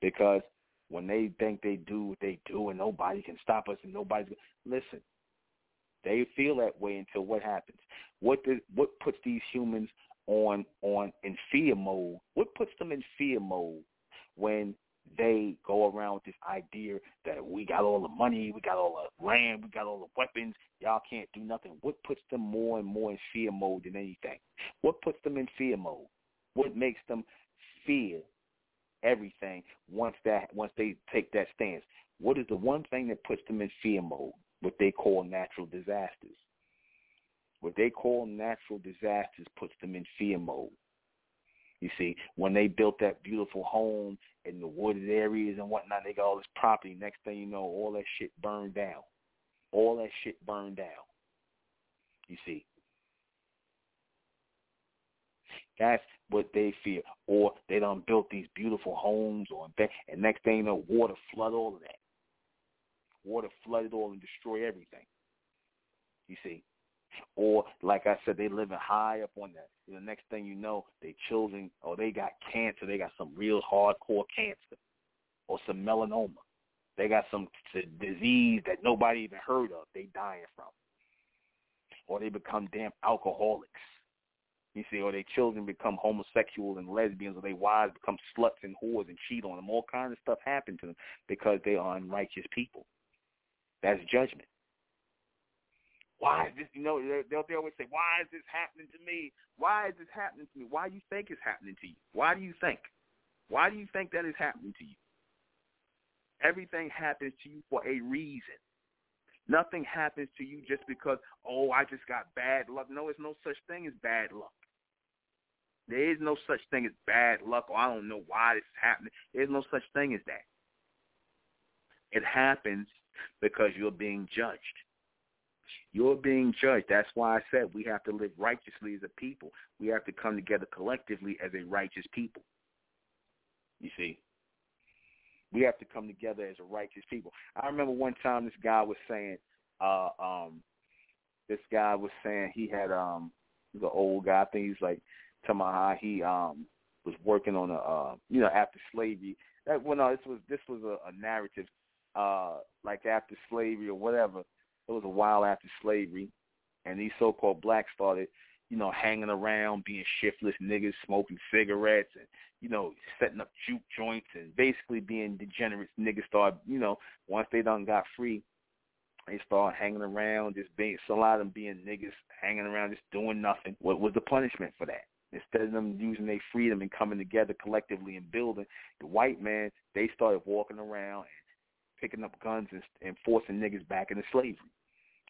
Because when they think they do what they do and nobody can stop us and nobody's listen. They feel that way until what happens? What does what puts these humans on on in fear mode? What puts them in fear mode when they go around with this idea that we got all the money, we got all the land, we got all the weapons, y'all can't do nothing. What puts them more and more in fear mode than anything? What puts them in fear mode? What makes them fear everything once that once they take that stance? What is the one thing that puts them in fear mode? What they call natural disasters. What they call natural disasters puts them in fear mode. You see, when they built that beautiful home in the wooded areas and whatnot, they got all this property. Next thing you know, all that shit burned down. All that shit burned down. You see. That's what they fear. Or they done built these beautiful homes or and next thing you know, water flood all of that. Water flooded all and destroy everything. You see. Or like I said, they living high up on that. Know, next thing you know, they children or they got cancer. They got some real hardcore cancer or some melanoma. They got some disease that nobody even heard of. They dying from. Or they become damn alcoholics. You see, or their children become homosexuals and lesbians, or their wives become sluts and whores and cheat on them. All kinds of stuff happen to them because they are unrighteous people. That's judgment. Why is this? You know, they'll they always say, "Why is this happening to me? Why is this happening to me? Why do you think it's happening to you? Why do you think? Why do you think that is happening to you? Everything happens to you for a reason. Nothing happens to you just because, oh, I just got bad luck. No, there's no such thing as bad luck. There is no such thing as bad luck, or I don't know why this is happening. There's no such thing as that. It happens because you're being judged. You're being judged. That's why I said we have to live righteously as a people. We have to come together collectively as a righteous people. You see? We have to come together as a righteous people. I remember one time this guy was saying, uh, um, this guy was saying he had um an old guy, I think he's like talking he um was working on a uh you know, after slavery. That well no, this was this was a, a narrative uh like after slavery or whatever. It was a while after slavery and these so called blacks started, you know, hanging around, being shiftless niggas, smoking cigarettes and, you know, setting up juke joints and basically being degenerates. Niggas started, you know, once they done got free, they start hanging around, just being so a lot of them being niggas hanging around, just doing nothing. What was the punishment for that? Instead of them using their freedom and coming together collectively and building, the white man they started walking around and picking up guns and, and forcing niggas back into slavery,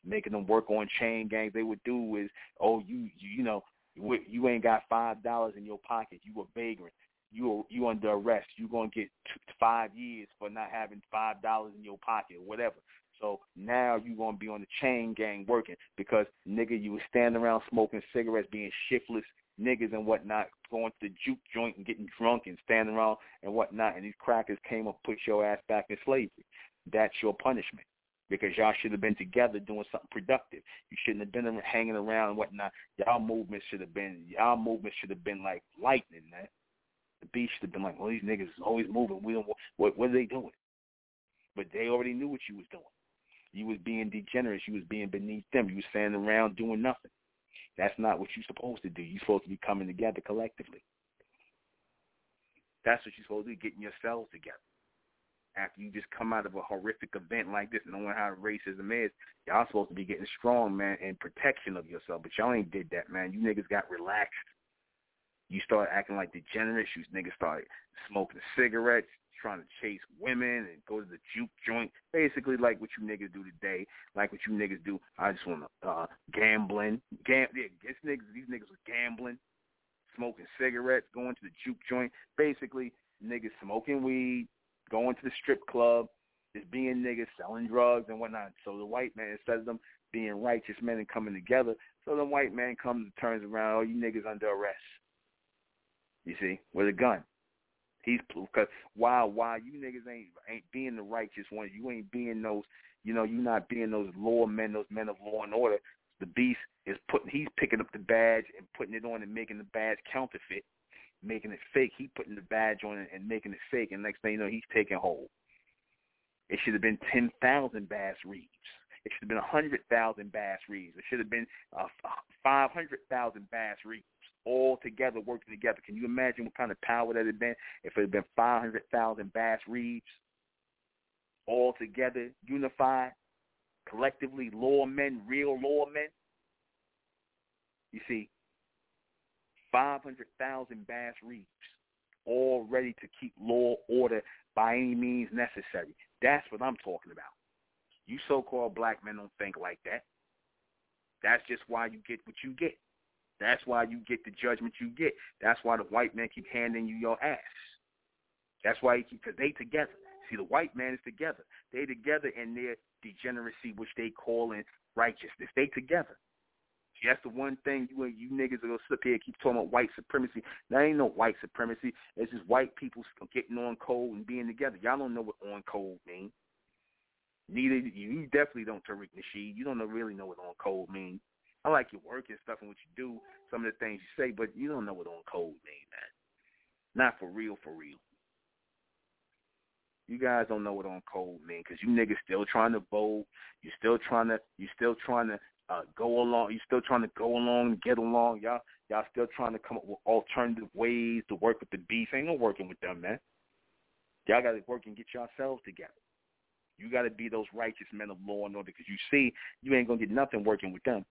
making them work on chain gangs. They would do is, oh, you you, know, you ain't got five dollars in your pocket. You a vagrant. You you under arrest. You gonna get t- five years for not having five dollars in your pocket or whatever. So now you gonna be on the chain gang working because nigga, you was standing around smoking cigarettes, being shiftless niggas and whatnot, going to the juke joint and getting drunk and standing around and whatnot, and these crackers came up, put your ass back in slavery. That's your punishment because y'all should have been together doing something productive. You shouldn't have been hanging around and whatnot. Y'all movement should have been y'all movement should have been like lightning, man. The beach should have been like, well, these niggas is always moving. We don't. What what are they doing? But they already knew what you was doing. You was being degenerate. You was being beneath them. You was standing around doing nothing. That's not what you're supposed to do. You're supposed to be coming together collectively. That's what you're supposed to be, getting yourselves together. After you just come out of a horrific event like this, knowing how racism is, y'all supposed to be getting strong, man, in protection of yourself. But y'all ain't did that, man. You niggas got relaxed. You started acting like degenerates. You niggas started smoking cigarettes trying to chase women and go to the juke joint. Basically, like what you niggas do today, like what you niggas do. I just want to uh, gambling, gam. Yeah, this niggas, these niggas was gambling, smoking cigarettes, going to the juke joint. Basically, niggas smoking weed, going to the strip club, just being niggas selling drugs and whatnot. So the white man, instead of them being righteous men and coming together, so the white man comes and turns around, oh, you niggas under arrest. You see, with a gun. He's because why why you niggas ain't ain't being the righteous ones. You ain't being those you know, you not being those law men, those men of law and order. The beast is putting he's picking up the badge and putting it on and making the badge counterfeit, making it fake. He putting the badge on it and making it fake and next thing you know he's taking hold. It should have been ten thousand Bass Reeves. It should have been a hundred thousand Bass Reeves. It should have been uh, five hundred thousand Bass Reeves all together working together. Can you imagine what kind of power that had been if it had been 500,000 Bass Reeves all together, unified, collectively, lawmen, real lawmen? You see, 500,000 Bass Reeves all ready to keep law order by any means necessary. That's what I'm talking about. You so-called black men don't think like that. That's just why you get what you get. That's why you get the judgment you get. That's why the white men keep handing you your ass. That's why he keep, cause they together. See, the white man is together. They together in their degeneracy, which they call in righteousness. They together. That's the one thing you you niggas are gonna sit here and keep talking about white supremacy. There ain't no white supremacy. It's just white people getting on code and being together. Y'all don't know what on code means. Neither you definitely don't, Tariq Nasheed. You don't know, really know what on code means. I like your work and stuff and what you do, some of the things you say, but you don't know what on code mean, man. Not for real, for real. You guys don't know what on code mean because you niggas still trying to vote. You still trying to. You still trying to uh, go along. You still trying to go along and get along. Y'all, y'all still trying to come up with alternative ways to work with the beast. Ain't no working with them, man. Y'all got to work and get yourselves together. You got to be those righteous men of law and order because you see, you ain't gonna get nothing working with them.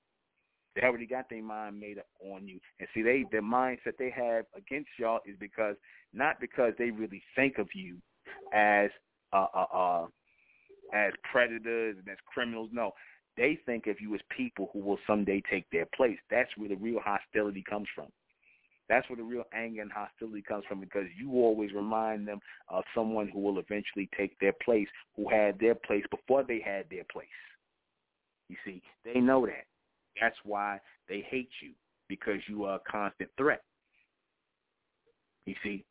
They already got their mind made up on you. And see, they the mindset they have against y'all is because not because they really think of you as uh, uh, uh, as predators and as criminals. No, they think of you as people who will someday take their place. That's where the real hostility comes from. That's where the real anger and hostility comes from because you always remind them of someone who will eventually take their place, who had their place before they had their place. You see, they know that. That's why they hate you because you are a constant threat. You see?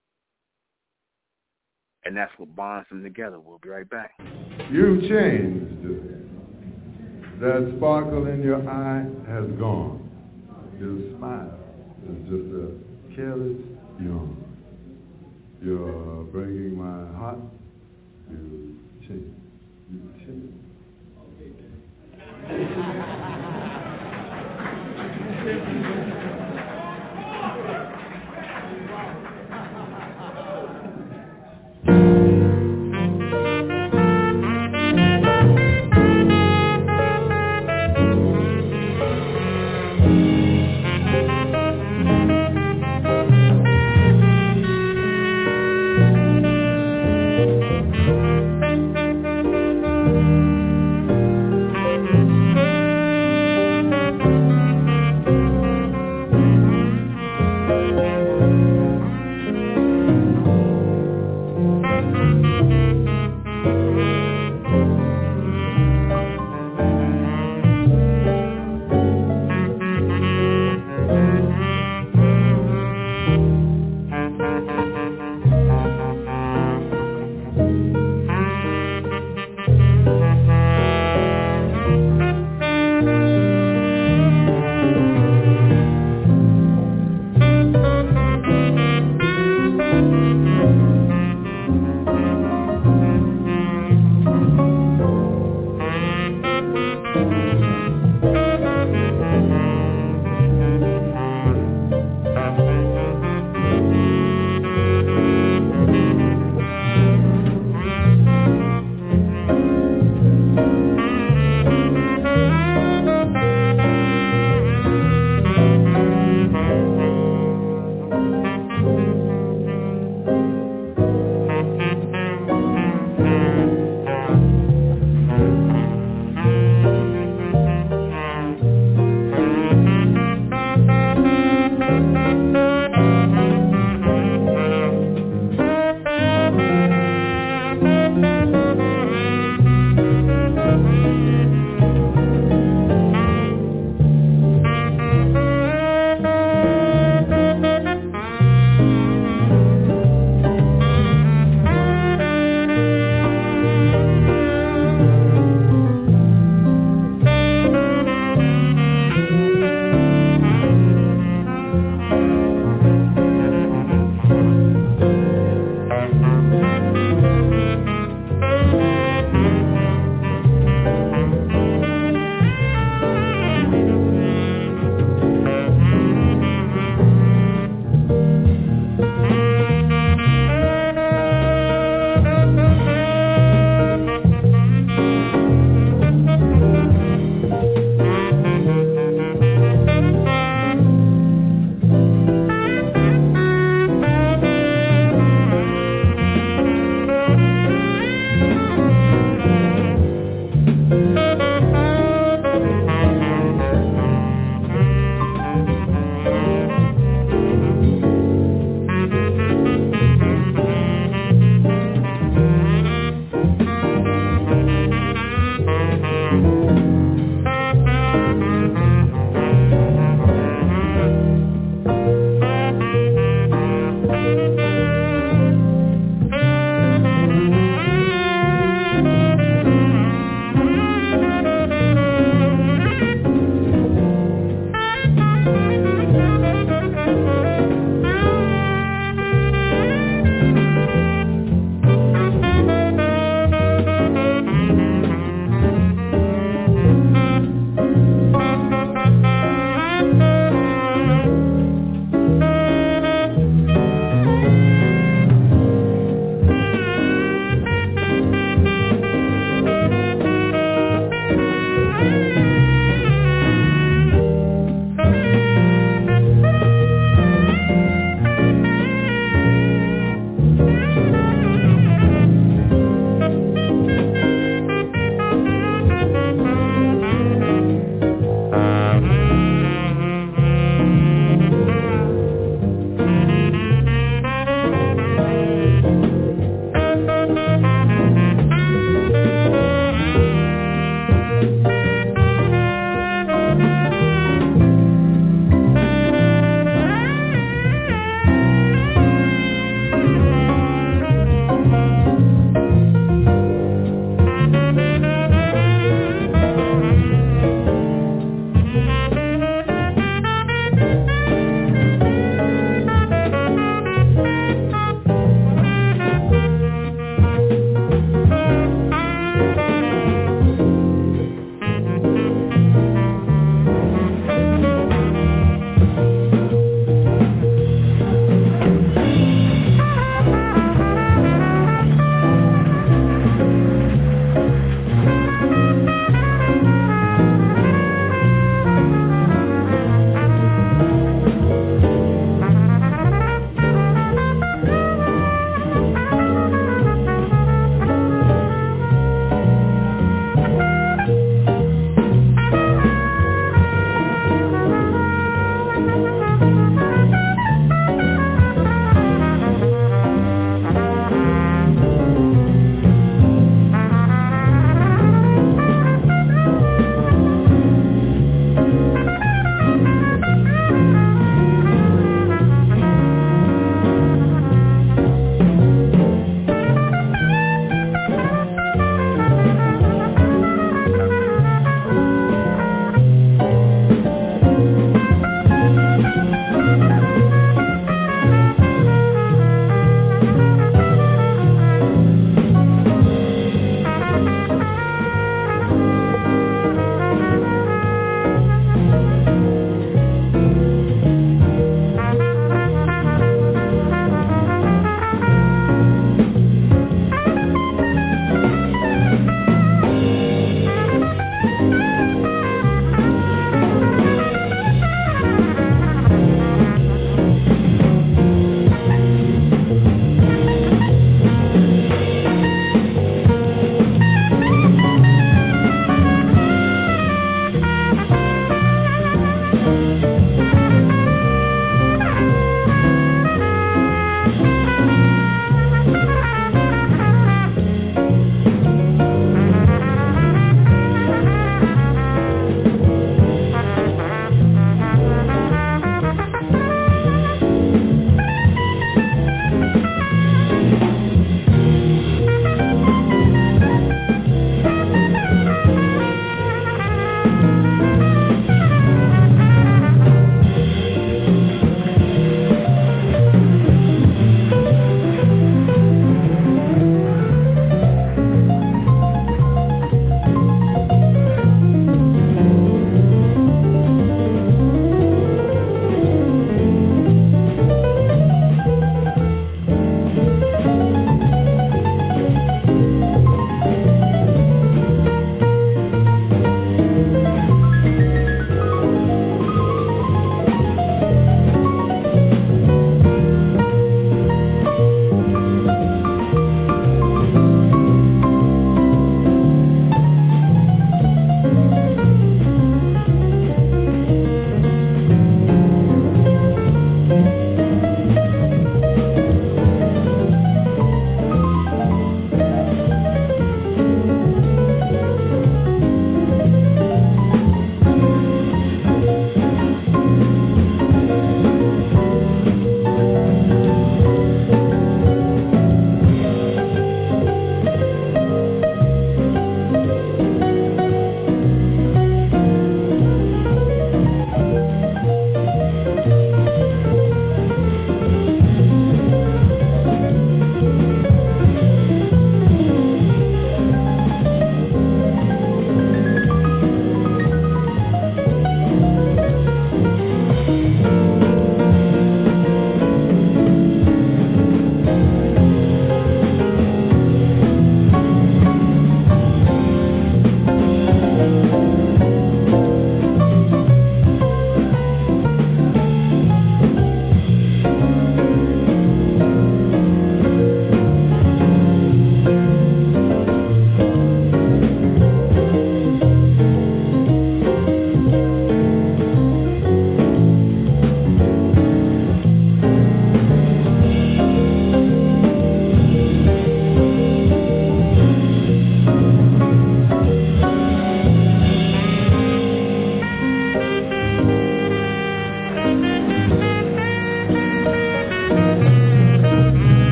And that's what bonds them together. We'll be right back. You've changed. That sparkle in your eye has gone. Your smile is just a careless yawn. You're bringing my heart to change. You change. You. [LAUGHS]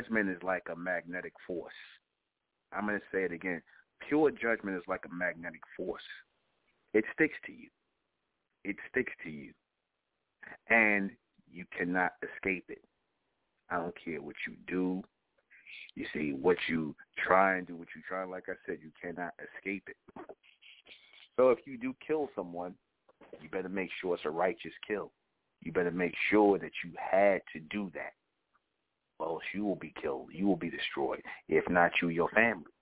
judgment is like a magnetic force. I'm going to say it again. Pure judgment is like a magnetic force. It sticks to you. It sticks to you. And you cannot escape it. I don't care what you do. You see, what you try and do, what you try, like I said, you cannot escape it. So if you do kill someone, you better make sure it's a righteous kill. You better make sure that you had to do that. Else you will be killed. You will be destroyed. If not you, your family.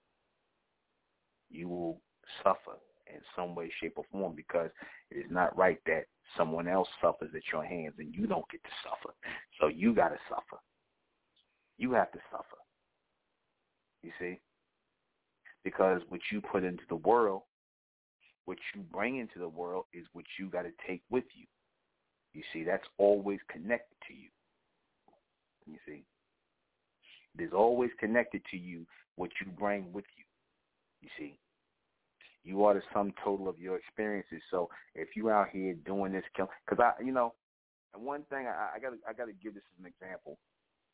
You will suffer in some way, shape, or form because it is not right that someone else suffers at your hands and you don't get to suffer. So you got to suffer. You have to suffer. You see? Because what you put into the world, what you bring into the world is what you got to take with you. You see, that's always connected to you. You see? Is always connected to you what you bring with you. You see? You are the sum total of your experiences. So if you out here doing this, because I, you know, and one thing I, I got, I got to give this as an example.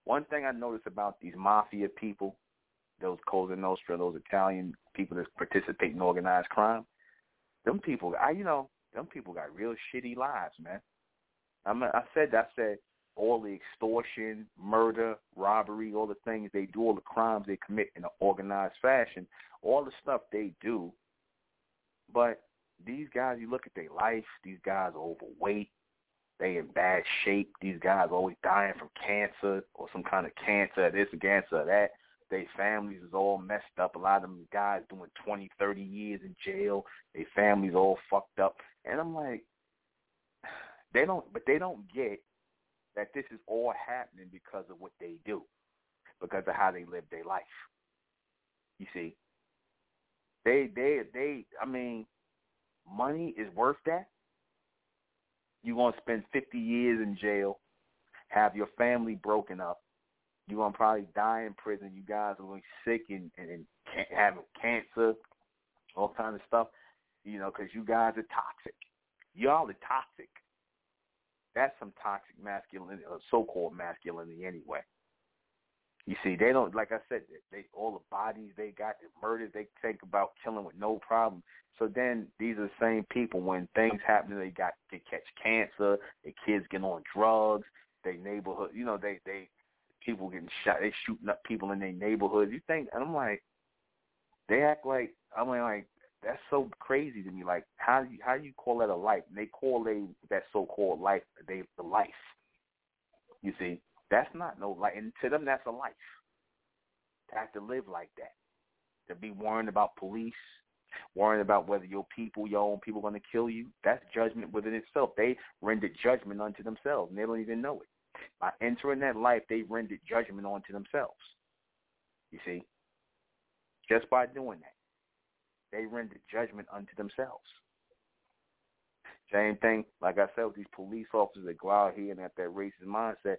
One thing I noticed about these mafia people, those Cosa Nostra, those Italian people that participate in organized crime, them people, I, you know, them people got real shitty lives, man. I I said, that I said, all the extortion, murder, robbery, all the things they do, all the crimes they commit in an organized fashion, all the stuff they do. But these guys, you look at their life, these guys are overweight, they in bad shape. These guys are always dying from cancer or some kind of cancer, this cancer, that. Their families is all messed up. A lot of them guys doing twenty, thirty years in jail. Their families all fucked up. And I'm like, [SIGHS] they don't, but they don't get that this is all happening because of what they do, because of how they live their life. You see, they, they, they. I mean, money is worth that. You're gonna spend 50 years in jail, have your family broken up. You're gonna probably die in prison. You guys are going sick and, and, and having cancer, all kind of stuff. You know, because you guys are toxic. Y'all are toxic. That's some toxic masculinity, or so-called masculinity, anyway. You see, they don't like I said. They all the bodies they got, the murders they think about killing with no problem. So then these are the same people when things happen, they got they catch cancer, their kids get on drugs, they neighborhood, you know, they they people getting shot, they shooting up people in their neighborhood. You think, and I'm like, they act like I mean like that's so crazy to me. Like how you how do you call that a life? And they call they that so called life they the life. You see, that's not no life, and to them that's a life. To have to live like that, to be worrying about police, worrying about whether your people, your own people, going to kill you. That's judgment within itself. They rendered judgment unto themselves, and they don't even know it. By entering that life, they rendered judgment onto themselves. You see, just by doing that, they rendered judgment unto themselves. Same thing, like I said, with these police officers that go out here and have that racist mindset,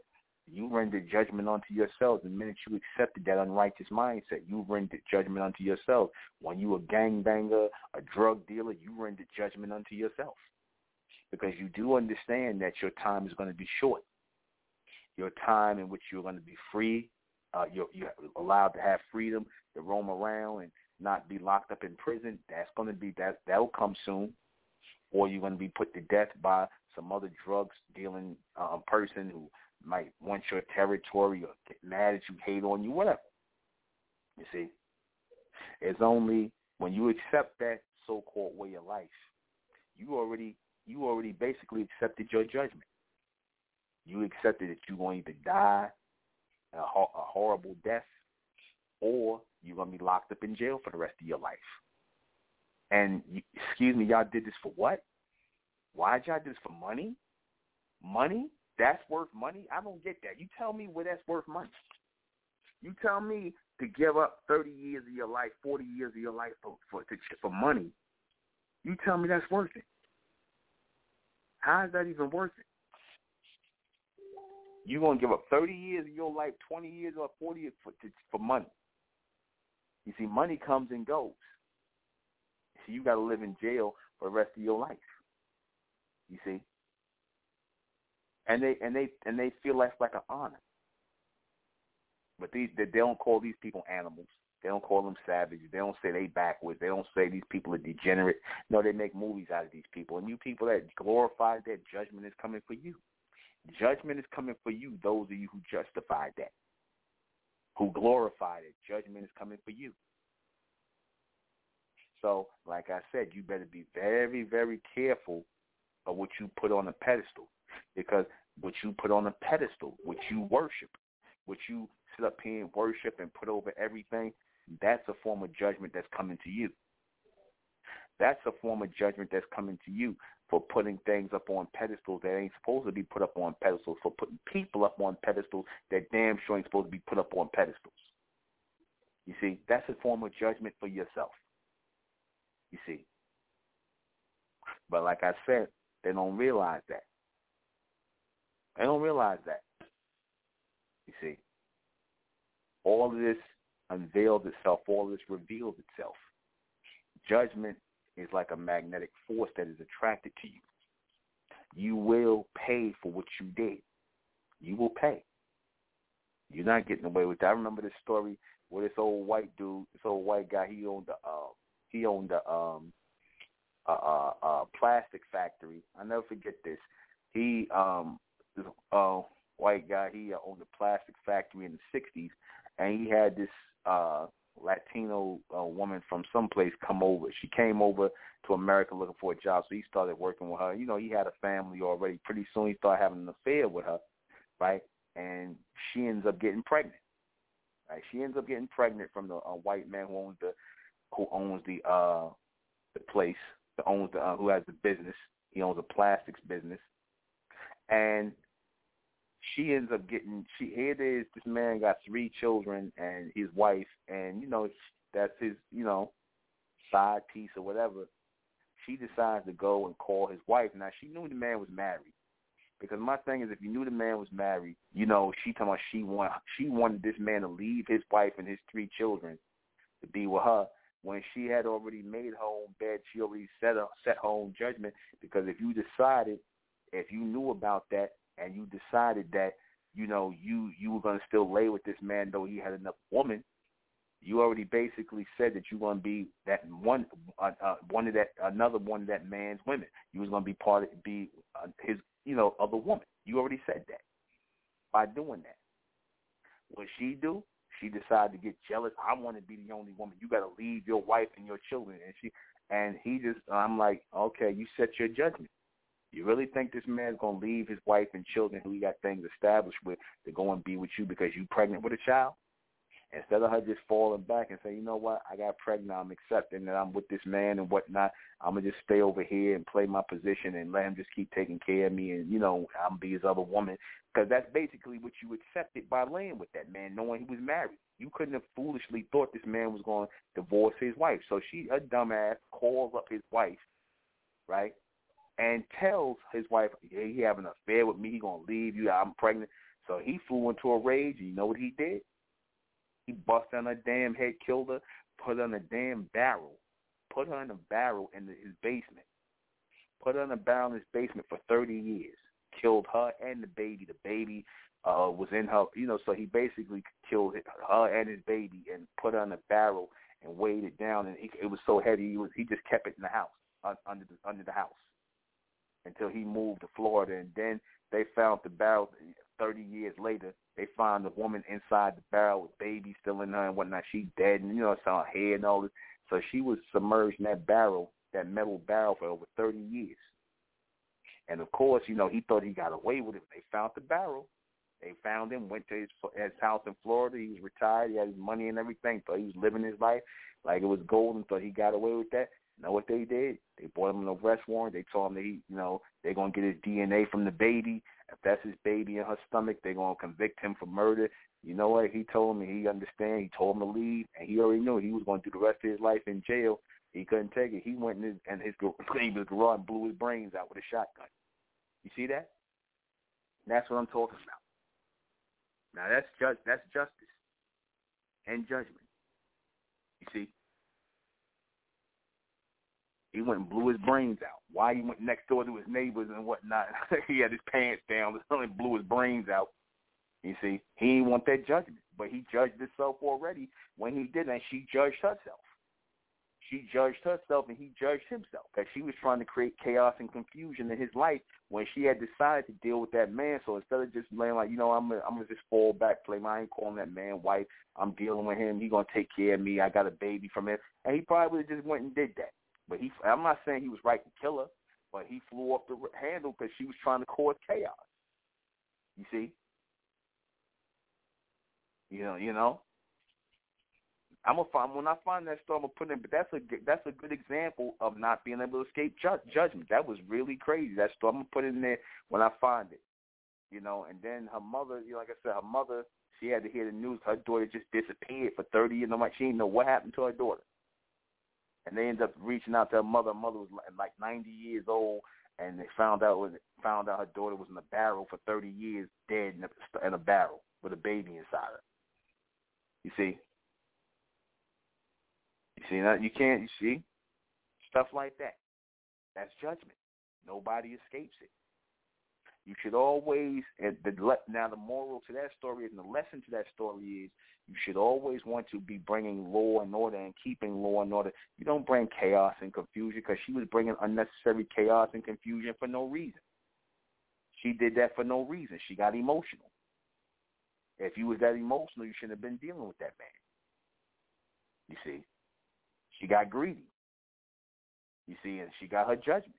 you render judgment unto yourselves. The minute you accepted that unrighteous mindset, you rendered judgment unto yourself. When you a gangbanger, a drug dealer, you rendered judgment unto yourself. Because you do understand that your time is going to be short. Your time in which you're going to be free, uh, you're, you're allowed to have freedom to roam around and not be locked up in prison. That's going to be that. That'll come soon. Or you're going to be put to death by some other drugs dealing um, person who might want your territory or get mad at you, hate on you, whatever. You see, it's only when you accept that so-called way of life, you already you already basically accepted your judgment. You accepted that you're going to die a, a horrible death, or you're going to be locked up in jail for the rest of your life. And excuse me, y'all did this for what? Why did y'all do this for money? Money? That's worth money? I don't get that. You tell me where that's worth money. You tell me to give up 30 years of your life, 40 years of your life for for, to, for money. You tell me that's worth it. How is that even worth it? You're gonna give up 30 years of your life, 20 years or 40 years for to, for money. You see, money comes and goes. So you got to live in jail for the rest of your life. You see, and they and they and they feel that's like an honor. But these they don't call these people animals. They don't call them savages. They don't say they backwards. They don't say these people are degenerate. No, they make movies out of these people. And you people that glorify that judgment is coming for you. Judgment is coming for you, those of you who justified that, who glorified it. Judgment is coming for you. So, like I said, you better be very, very careful of what you put on a pedestal. Because what you put on a pedestal, what you worship, what you sit up here and worship and put over everything, that's a form of judgment that's coming to you. That's a form of judgment that's coming to you for putting things up on pedestals that ain't supposed to be put up on pedestals, for putting people up on pedestals that damn sure ain't supposed to be put up on pedestals. You see, that's a form of judgment for yourself. You see. But like I said, they don't realize that. They don't realize that. You see. All of this unveiled itself, all of this revealed itself. Judgment is like a magnetic force that is attracted to you. You will pay for what you did. You will pay. You're not getting away with that. I remember this story where this old white dude, this old white guy, he owned a uh, he owned a um a, a, a plastic factory. I never forget this. He um this uh white guy, he owned a plastic factory in the '60s, and he had this uh Latino uh, woman from someplace come over. She came over to America looking for a job, so he started working with her. You know, he had a family already. Pretty soon, he started having an affair with her, right? And she ends up getting pregnant. Right? She ends up getting pregnant from the uh, white man who owns the who owns the uh the place, the owns the uh, who has the business. He owns a plastics business, and she ends up getting she here it is this man got three children and his wife and you know that's his you know side piece or whatever. She decides to go and call his wife. Now she knew the man was married because my thing is if you knew the man was married you know she told me she want she wanted this man to leave his wife and his three children to be with her. When she had already made her own bed she already set a, set her own judgment because if you decided if you knew about that and you decided that you know you you were going to still lay with this man though he had enough woman you already basically said that you were going to be that one uh, uh, one of that another one of that man's women. You was going to be part of be uh, his you know other woman. You already said that by doing that. What she do she decided to get jealous. I want to be the only woman. You got to leave your wife and your children. And she and he just i'm like okay you set your judgment you really think this man's gonna leave his wife and children who he got things established with to go and be with you because you pregnant with a child? Instead of her just falling back and saying, you know what, I got pregnant, I'm accepting that I'm with this man and whatnot. I'm gonna just stay over here and play my position and let him just keep taking care of me and you know I'm be his other woman because that's basically what you accepted by laying with that man, knowing he was married. You couldn't have foolishly thought this man was going to divorce his wife. So she, a dumbass, calls up his wife, right? And tells his wife, "Hey, he having an affair with me. He gonna leave you. I'm pregnant." So he flew into a rage. You know what he did? He bust on her damn head, killed her, put her in a damn barrel, put her in a barrel in his basement, put her in a barrel in his basement for 30 years, killed her and the baby. The baby uh was in her, you know. So he basically killed her and his baby and put her in a barrel and weighed it down. And he, it was so heavy, he was he just kept it in the house under the under the house until he moved to Florida, and then they found the barrel. Thirty years later, they found the woman inside the barrel with baby still in her and whatnot. She dead, and you know, it's on her head and all this. So she was submerged in that barrel, that metal barrel, for over thirty years. And of course, you know, he thought he got away with it. They found the barrel. They found him, went to his, his house in Florida. He was retired. He had his money and everything. Thought he was living his life like it was golden. Thought he got away with that. Know what they did? They brought him an arrest warrant. They told him he, you know, they're gonna get his DNA from the baby. If that's his baby in her stomach, they're gonna convict him for murder. You know what? He told me he understand. He told him to leave, and he already knew he was going to do the rest of his life in jail. He couldn't take it. He went in his, and his [LAUGHS] cleaned his garage and blew his brains out with a shotgun. You see that? That's what I'm talking about. Now that's just that's justice and judgment. He went and blew his brains out. Why he went next door to his neighbors and whatnot? [LAUGHS] he had his pants down and blew his brains out. You see, he didn't want that judgment, but he judged himself already when he did, and she judged herself she judged herself and he judged himself that she was trying to create chaos and confusion in his life when she had decided to deal with that man. So instead of just laying like, you know, I'm gonna, just fall back, play my, I ain't calling that man wife. I'm dealing with him. He gonna take care of me. I got a baby from him, and he probably just went and did that. But he, I'm not saying he was right to kill her, but he flew off the handle because she was trying to cause chaos. You see? You know, you know. I'm gonna find when I find that story, I'm gonna put it. But that's a that's a good example of not being able to escape ju- judgment. That was really crazy. That story, I'm gonna put in there when I find it. You know, and then her mother, you know, like I said, her mother, she had to hear the news. Her daughter just disappeared for 30 years. No, she didn't know what happened to her daughter. And they ended up reaching out to her mother. Her mother was like 90 years old, and they found out when found out her daughter was in a barrel for 30 years, dead in a, in a barrel with a baby inside her. You see, you see that you can't you see stuff like that. That's judgment. Nobody escapes it. You should always the now the moral to that story and the lesson to that story is you should always want to be bringing law and order and keeping law and order. You don't bring chaos and confusion because she was bringing unnecessary chaos and confusion for no reason. She did that for no reason. She got emotional. If you was that emotional, you shouldn't have been dealing with that man. You see, she got greedy. You see, and she got her judgment.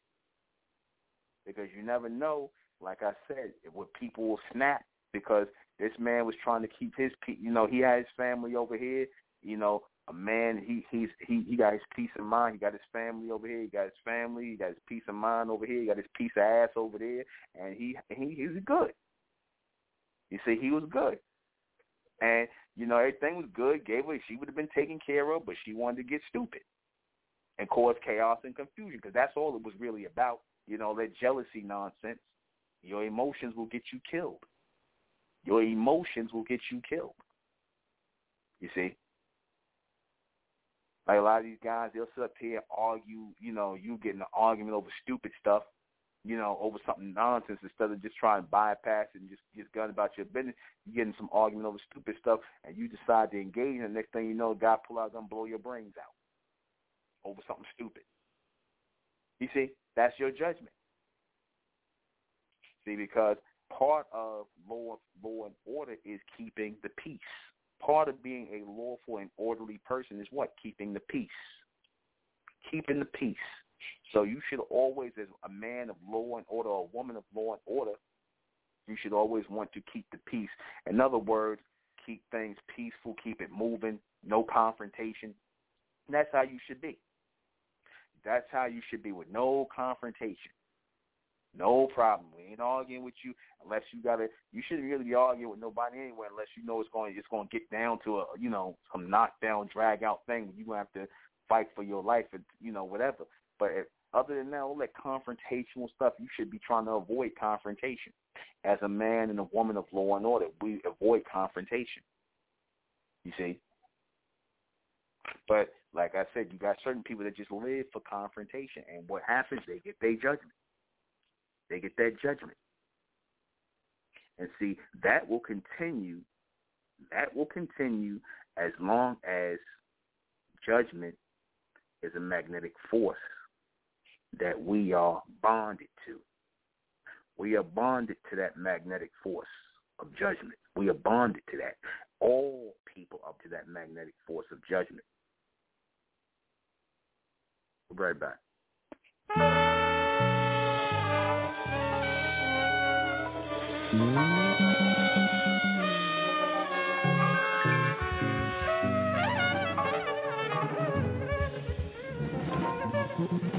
Because you never know, like I said, what people will snap because this man was trying to keep his, you know, he had his family over here. You know, a man, he he's he he got his peace of mind. He got his family over here. He got his family. He got his peace of mind over here. He got his piece of ass over there, and he he he's good. You see, he was good. And you know everything was good. Gave her she would have been taken care of, but she wanted to get stupid and cause chaos and confusion because that's all it was really about. You know that jealousy nonsense. Your emotions will get you killed. Your emotions will get you killed. You see. Like a lot of these guys, they'll sit up here and argue, you know, you getting an argument over stupid stuff you know, over something nonsense instead of just trying to bypass it and just just gun about your business. You're getting some argument over stupid stuff, and you decide to engage, and the next thing you know, God pull out gun, blow your brains out over something stupid. You see, that's your judgment. See, because part of law, law and order is keeping the peace. Part of being a lawful and orderly person is what? Keeping the peace. Keeping the peace. So you should always, as a man of law and order, or a woman of law and order, you should always want to keep the peace. In other words, keep things peaceful, keep it moving, no confrontation. And that's how you should be. That's how you should be with no confrontation. No problem. We ain't arguing with you unless you gotta. You shouldn't really be arguing with nobody anyway unless you know it's going. It's going to get down to a you know some knockdown, drag out thing. Where you have to fight for your life and you know whatever. But if, other than that, all that confrontational stuff, you should be trying to avoid confrontation. As a man and a woman of law and order, we avoid confrontation. You see? But like I said, you got certain people that just live for confrontation, and what happens? They get their judgment. They get that judgment. And see, that will continue. That will continue as long as judgment is a magnetic force that we are bonded to. We are bonded to that magnetic force of judgment. We are bonded to that. All people up to that magnetic force of judgment. We'll be right back. thank you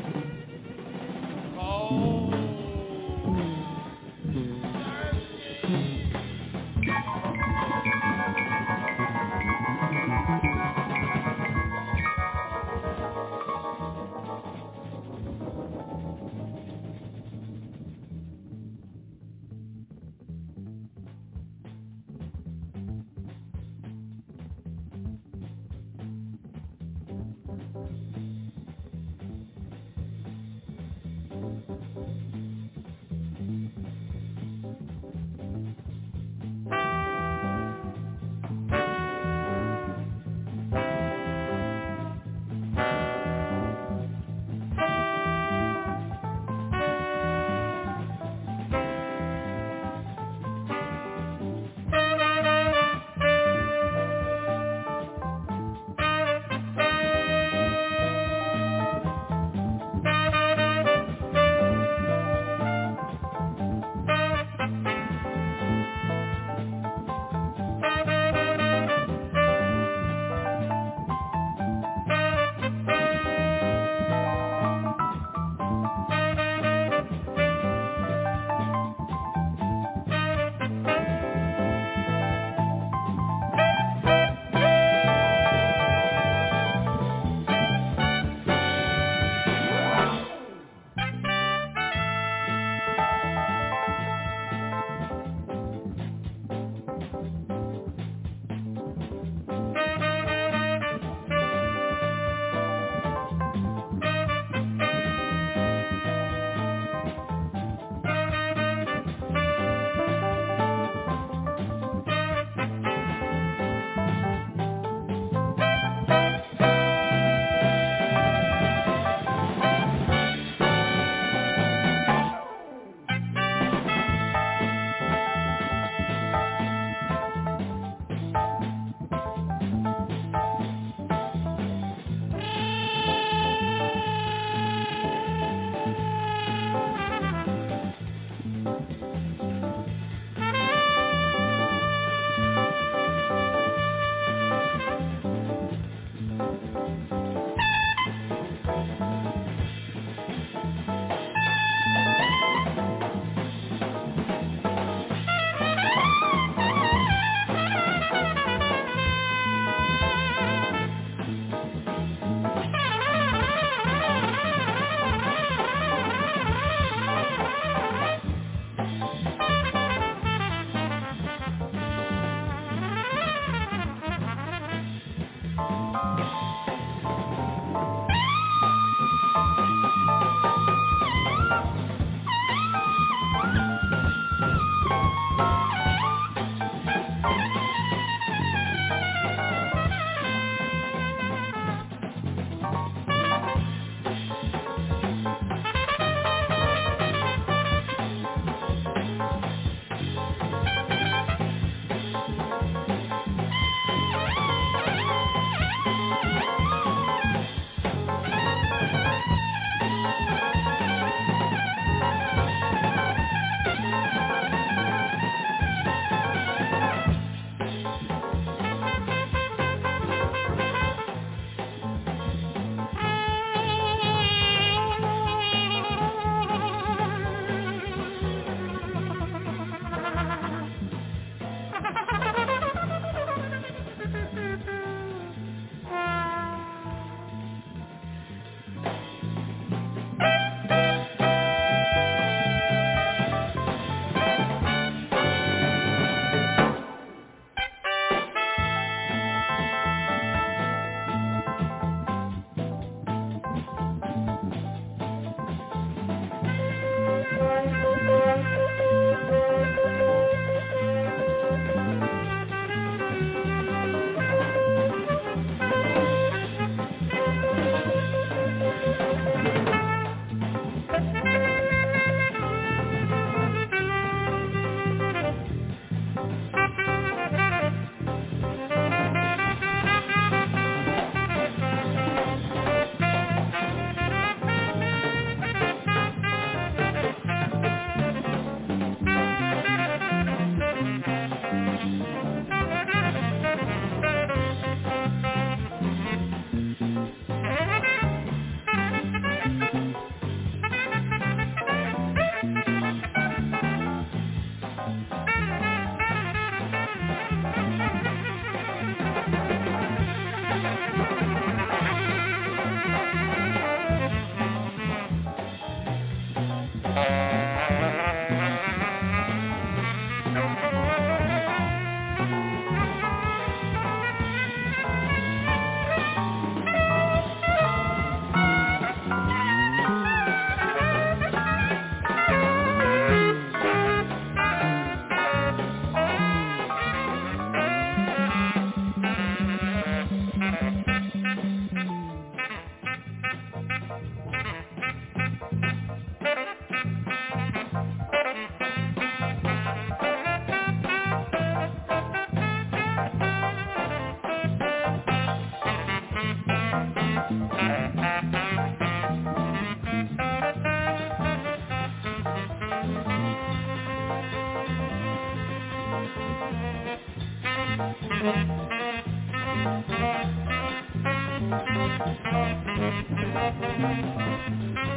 Thank you.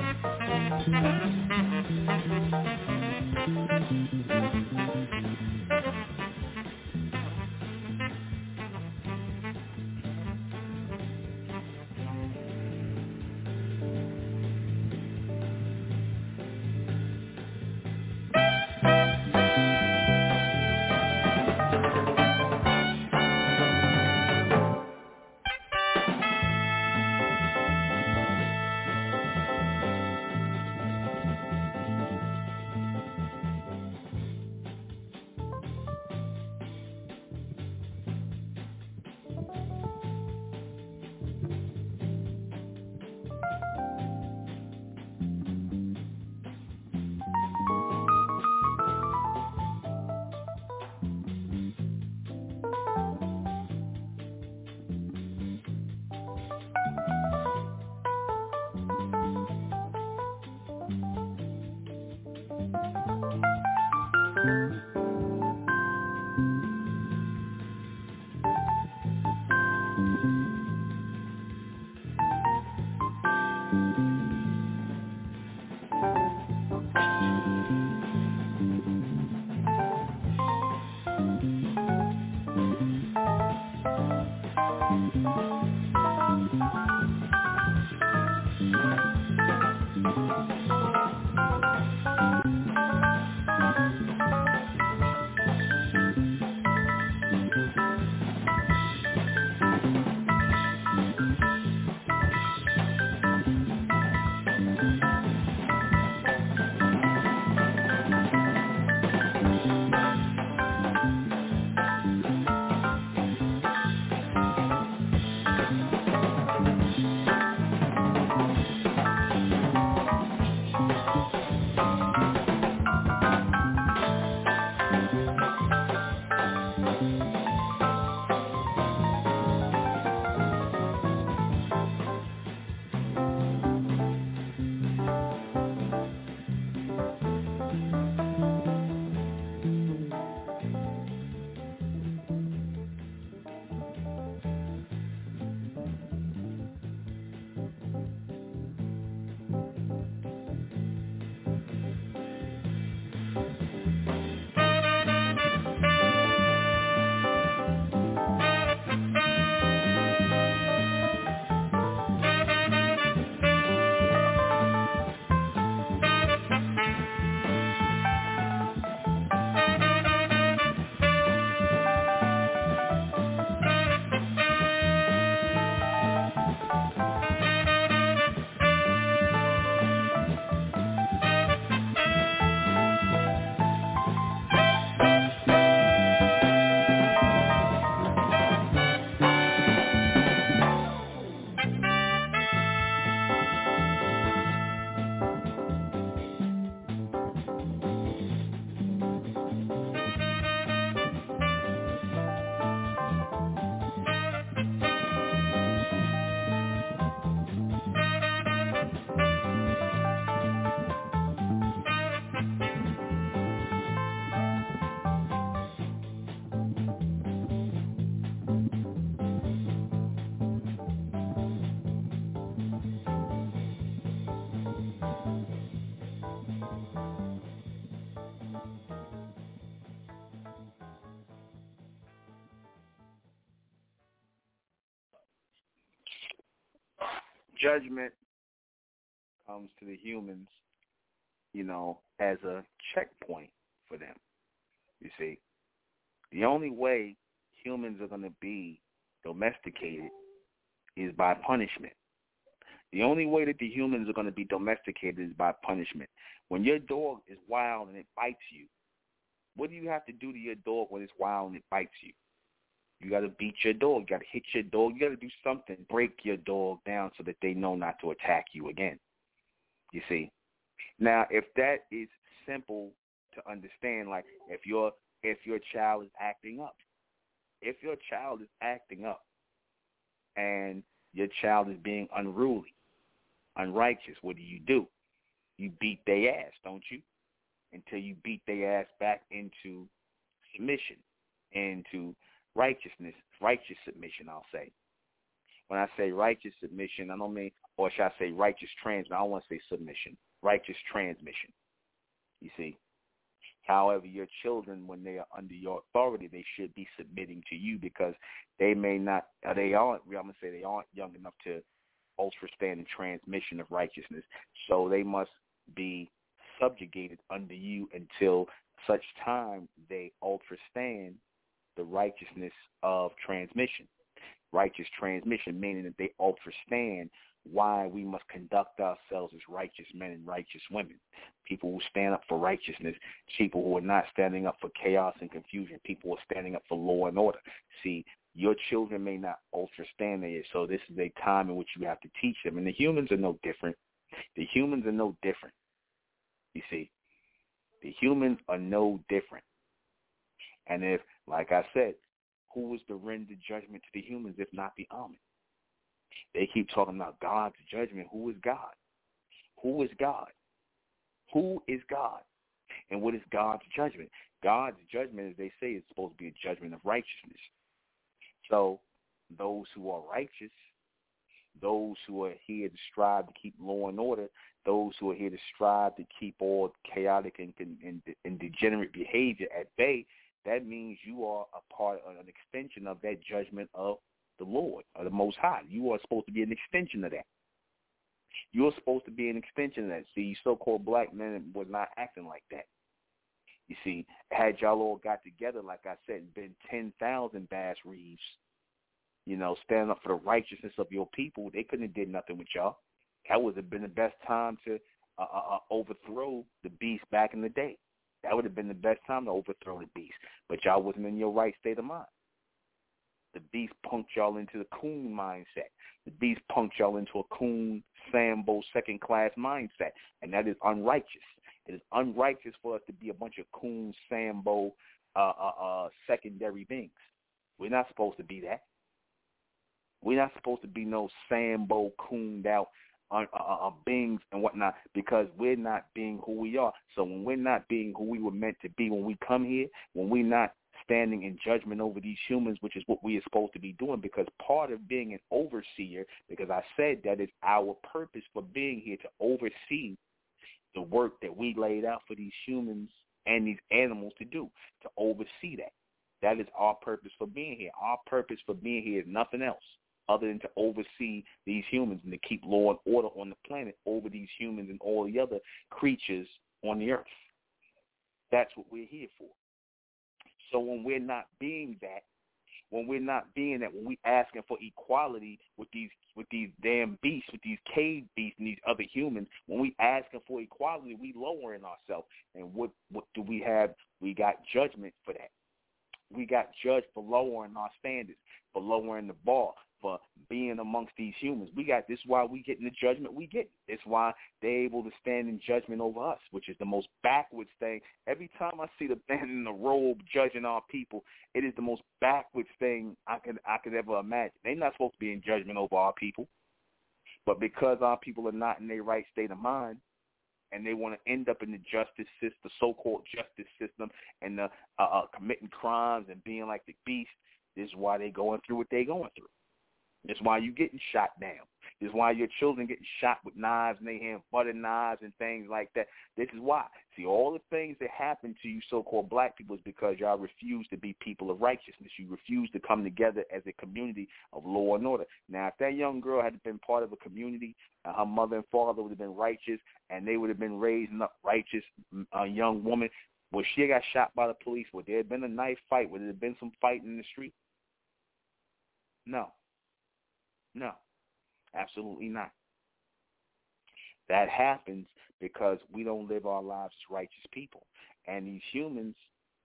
Judgment comes to the humans, you know, as a checkpoint for them. You see, the only way humans are going to be domesticated is by punishment. The only way that the humans are going to be domesticated is by punishment. When your dog is wild and it bites you, what do you have to do to your dog when it's wild and it bites you? You got to beat your dog. You got to hit your dog. You got to do something, break your dog down so that they know not to attack you again. You see. Now, if that is simple to understand, like if your if your child is acting up, if your child is acting up, and your child is being unruly, unrighteous, what do you do? You beat their ass, don't you? Until you beat their ass back into submission, into righteousness, righteous submission, I'll say. when I say righteous submission, I don't mean, or should I say righteous transmission? I don't want to say submission. Righteous transmission. You see. However, your children, when they are under your authority, they should be submitting to you because they may not, they aren't, I'm going to say they aren't young enough to understand the transmission of righteousness. So they must be subjugated under you until such time they understand the righteousness of transmission. Righteous transmission, meaning that they understand why we must conduct ourselves as righteous men and righteous women. People who stand up for righteousness, people who are not standing up for chaos and confusion, people who are standing up for law and order. See, your children may not understand it, so this is a time in which you have to teach them. And the humans are no different. The humans are no different. You see, the humans are no different. And if, like I said, who is to render judgment to the humans if not the Ahmen? They keep talking about God's judgment. Who is God? Who is God? Who is God? And what is God's judgment? God's judgment, as they say, is supposed to be a judgment of righteousness. So those who are righteous, those who are here to strive to keep law and order, those who are here to strive to keep all chaotic and, and, and degenerate behavior at bay, that means you are a part, of an extension of that judgment of the Lord or the Most High. You are supposed to be an extension of that. You're supposed to be an extension of that. See, you so-called black men were not acting like that. You see, had y'all all got together, like I said, and been 10,000 Bass Reeves, you know, standing up for the righteousness of your people, they couldn't have did nothing with y'all. That would have been the best time to uh, uh, uh, overthrow the beast back in the day. That would have been the best time to overthrow the beast. But y'all wasn't in your right state of mind. The beast punked y'all into the coon mindset. The beast punked y'all into a coon, Sambo, second-class mindset. And that is unrighteous. It is unrighteous for us to be a bunch of coon, Sambo, uh, uh, uh, secondary beings. We're not supposed to be that. We're not supposed to be no Sambo, cooned out uh, uh, uh, beings and whatnot because we're not being who we are. So when we're not being who we were meant to be when we come here, when we're not standing in judgment over these humans, which is what we are supposed to be doing because part of being an overseer, because I said that is our purpose for being here to oversee the work that we laid out for these humans and these animals to do, to oversee that. That is our purpose for being here. Our purpose for being here is nothing else other than to oversee these humans and to keep law and order on the planet over these humans and all the other creatures on the earth. That's what we're here for. So when we're not being that, when we're not being that, when we're asking for equality with these with these damn beasts, with these cave beasts and these other humans, when we asking for equality, we lowering ourselves. And what what do we have? We got judgment for that. We got judged for lowering our standards, for lowering the bar, for being amongst these humans. We got this is why we get in the judgment we get. It's why they're able to stand in judgment over us, which is the most backwards thing. Every time I see the [LAUGHS] man in the robe judging our people, it is the most backwards thing I could I could ever imagine. They're not supposed to be in judgment over our people. But because our people are not in their right state of mind, and they want to end up in the justice system, the so-called justice system, and the, uh, uh, committing crimes and being like the beast. This is why they're going through what they're going through. It's why you're getting shot down. It's why your children getting shot with knives and they have butter knives and things like that. This is why. See, all the things that happen to you so-called black people is because y'all refuse to be people of righteousness. You refuse to come together as a community of law and order. Now, if that young girl had been part of a community, uh, her mother and father would have been righteous, and they would have been raising up righteous uh, young woman, would she got shot by the police? Would there have been a knife fight? Would there have been some fight in the street? No. No, absolutely not. That happens because we don't live our lives as righteous people. And these humans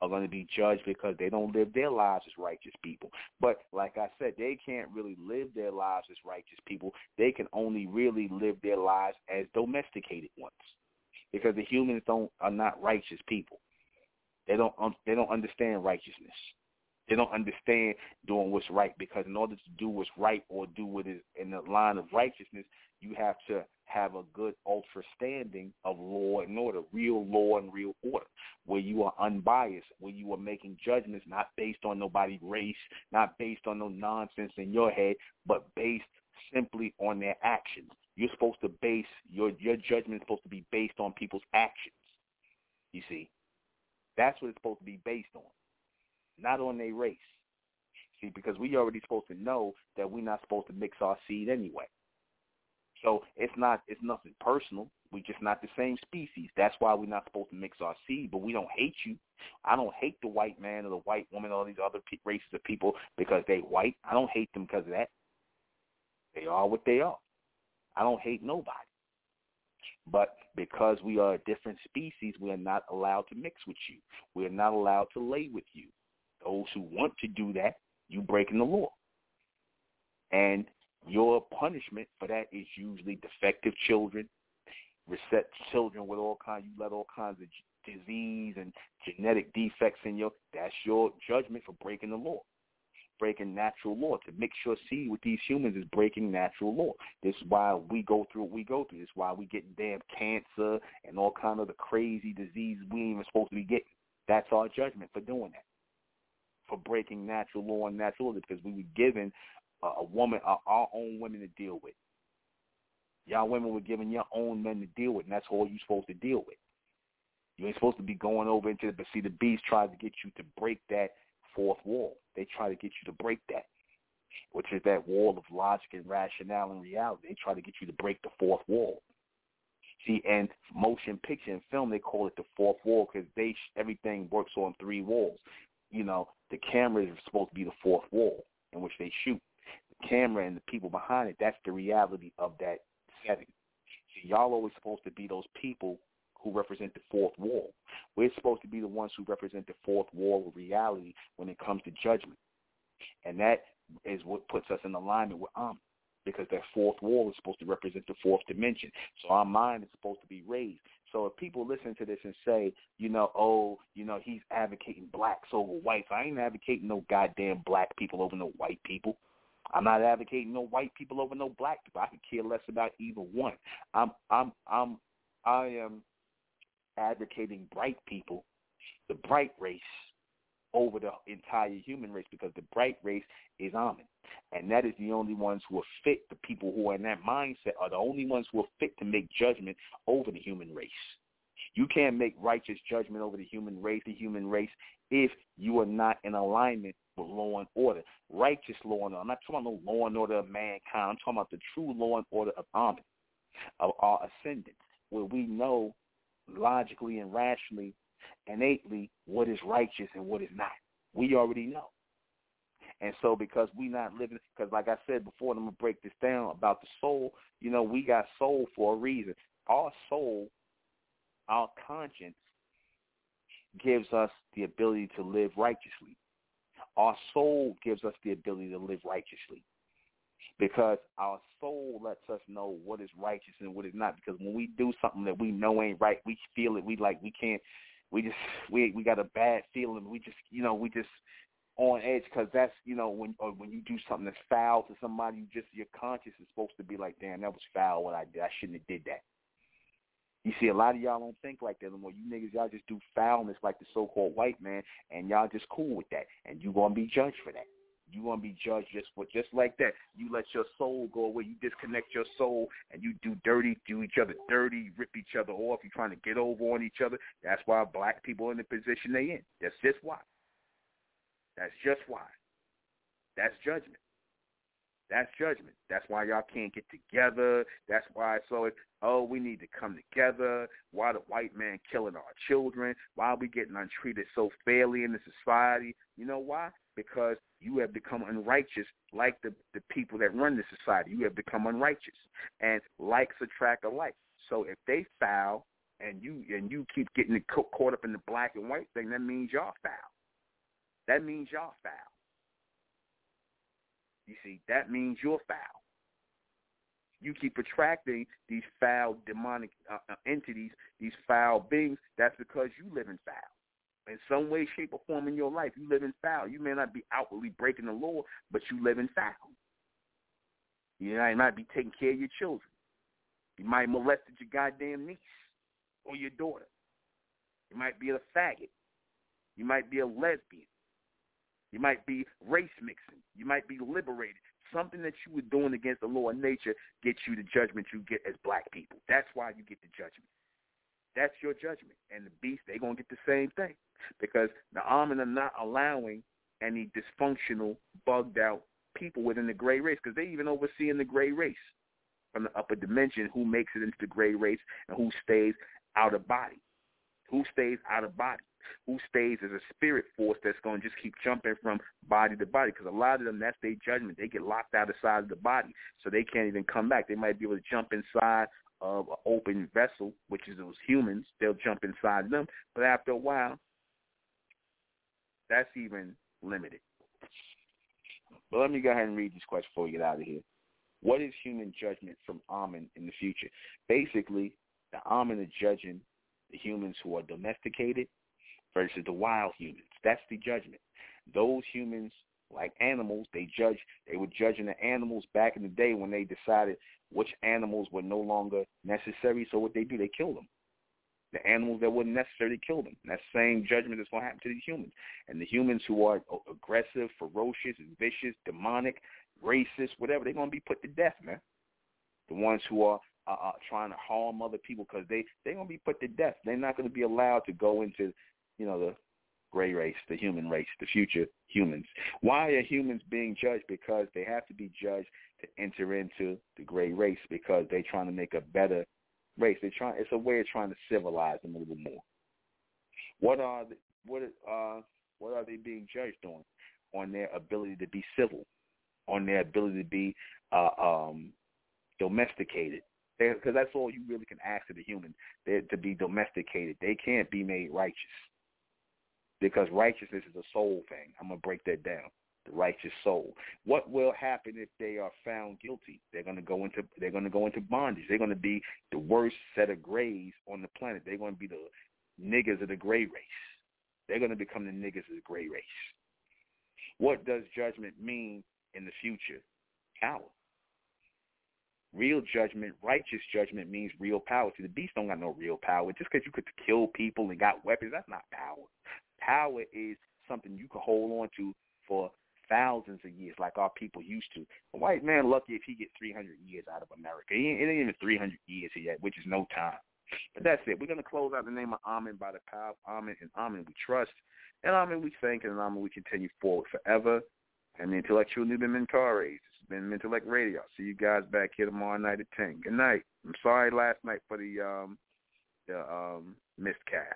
are going to be judged because they don't live their lives as righteous people. But like I said, they can't really live their lives as righteous people. They can only really live their lives as domesticated ones because the humans don't are not righteous people. They don't um, they don't understand righteousness. They don't understand doing what's right because in order to do what's right or do what is in the line of righteousness, you have to have a good understanding of law and order, real law and real order, where you are unbiased, where you are making judgments not based on nobody's race, not based on no nonsense in your head, but based simply on their actions. You're supposed to base your your judgment is supposed to be based on people's actions. You see, that's what it's supposed to be based on not on their race. See, because we already supposed to know that we're not supposed to mix our seed anyway. So it's not it's nothing personal. We're just not the same species. That's why we're not supposed to mix our seed. But we don't hate you. I don't hate the white man or the white woman or all these other races of people because they white. I don't hate them because of that. They are what they are. I don't hate nobody. But because we are a different species, we are not allowed to mix with you. We are not allowed to lay with you. Those who want to do that, you breaking the law. And your punishment for that is usually defective children, reset children with all kinds, you let all kinds of disease and genetic defects in your, that's your judgment for breaking the law. Breaking natural law. To mix your seed with these humans is breaking natural law. This is why we go through what we go through. This is why we get damn cancer and all kind of the crazy diseases we ain't even supposed to be getting. That's our judgment for doing that for breaking natural law and natural order because we were given a, woman, our own women to deal with. Y'all women were given your own men to deal with, and that's all you're supposed to deal with. You ain't supposed to be going over into the, but see, the beast tries to get you to break that fourth wall. They try to get you to break that, which is that wall of logic and rationale and reality. They try to get you to break the fourth wall. See, and motion picture and film, they call it the fourth wall because they everything works on three walls you know, the camera is supposed to be the fourth wall in which they shoot. The camera and the people behind it, that's the reality of that setting. Y'all always supposed to be those people who represent the fourth wall. We're supposed to be the ones who represent the fourth wall of reality when it comes to judgment. And that is what puts us in alignment with Ahmen because that fourth wall is supposed to represent the fourth dimension. So our mind is supposed to be raised. So if people listen to this and say, you know, oh, you know, he's advocating blacks over whites, I ain't advocating no goddamn black people over no white people. I'm not advocating no white people over no black people. I could care less about either one. I'm I'm I'm I am advocating bright people, the bright race, over the entire human race because the bright race is Ahmen. And that is the only ones who are fit, the people who are in that mindset are the only ones who are fit to make judgment over the human race. You can't make righteous judgment over the human race, the human race, if you are not in alignment with law and order. Righteous law and order. I'm not talking about no law and order of mankind. I'm talking about the true law and order of Ahmen, of our ascendants, where we know logically and rationally, innately, what is righteous and what is not. We already know. And so because we're not living, because like I said before, I'm going to break this down about the soul, you know, we got soul for a reason. Our soul, our conscience gives us the ability to live righteously. Our soul gives us the ability to live righteously because our soul lets us know what is righteous and what is not. Because when we do something that we know ain't right, we feel it. We like we can't. We just we we got a bad feeling. We just you know we just on edge because that's you know when or when you do something that's foul to somebody, you just your conscience is supposed to be like, damn, that was foul. What I did, I shouldn't have did that. You see, a lot of y'all don't think like that anymore. You niggas, y'all just do foulness like the so-called white man, and y'all just cool with that, and you gonna be judged for that. You want to be judged just for just like that. You let your soul go away. You disconnect your soul, and you do dirty, do each other dirty, rip each other off. You're trying to get over on each other. That's why black people are in the position they in. That's just why. That's just why. That's judgment. That's judgment. That's why y'all can't get together. That's why so oh, we need to come together. Why the white man killing our children? Why are we getting untreated so fairly in the society? You know why? Because you have become unrighteous like the, the people that run the society. You have become unrighteous. And likes attract alike. So if they foul and you and you keep getting caught up in the black and white thing, that means y'all foul. That means y'all foul. You see, that means you're foul. You keep attracting these foul demonic uh, uh, entities, these foul beings. That's because you live in foul. In some way, shape, or form in your life. You live in foul. You may not be outwardly breaking the law, but you live in foul. You might not be taking care of your children. You might have molested your goddamn niece or your daughter. You might be a faggot. You might be a lesbian. You might be race mixing. You might be liberated. Something that you were doing against the law of nature gets you the judgment you get as black people. That's why you get the judgment. That's your judgment. And the beast, they're going to get the same thing because the Ahmen are not allowing any dysfunctional, bugged out people within the gray race because they even overseeing the gray race from the upper dimension who makes it into the gray race and who stays out of body. Who stays out of body? Who stays as a spirit force that's going to just keep jumping from body to body? Because a lot of them, that's their judgment. They get locked out of side of the body, so they can't even come back. They might be able to jump inside of an open vessel, which is those humans. They'll jump inside them, but after a while, that's even limited. But let me go ahead and read this question before we get out of here. What is human judgment from Ahmen in the future? Basically, the Ahmen are judging the humans who are domesticated versus the wild humans. That's the judgment. Those humans, like animals, they judge. They were judging the animals back in the day when they decided which animals were no longer necessary. So what they do, they kill them. The animals that weren't necessary, they kill them. That same judgment is going to happen to the humans. And the humans who are aggressive, ferocious, vicious, demonic, racist, whatever, they're going to be put to death, man. The ones who are uh, uh, trying to harm other people because they they're gonna be put to death. They're not gonna be allowed to go into, you know, the gray race, the human race, the future humans. Why are humans being judged? Because they have to be judged to enter into the gray race because they're trying to make a better race. They're trying. It's a way of trying to civilize them a little more. What are the, what uh what are they being judged on? On their ability to be civil, on their ability to be uh, um, domesticated, because that's all you really can ask of the human to be domesticated. They can't be made righteous because righteousness is a soul thing. I'm gonna break that down. The righteous soul. What will happen if they are found guilty? They're gonna go into they're gonna go into bondage. They're gonna be the worst set of grays on the planet. They're gonna be the niggas of the gray race. They're gonna become the niggas of the gray race. What does judgment mean in the future? Power. Real judgment, righteous judgment means real power. See, the beast don't got no real power. Just because you could kill people and got weapons, that's not power. Power is something you can hold on to for thousands of years, like our people used to. A white man lucky if he get 300 years out of America. It ain't, it ain't even 300 years yet, which is no time. But that's it. We're going to close out the name of Ahmen by the power of Ahmen, and Ahmen we trust, and Ahmen we thank, and Ahmen we continue forward forever. And the intellectual Nuben Menkarayzz been Mentellect Radio. See you guys back here tomorrow night at ten. Good night. I'm sorry last night for the um the um missed cast.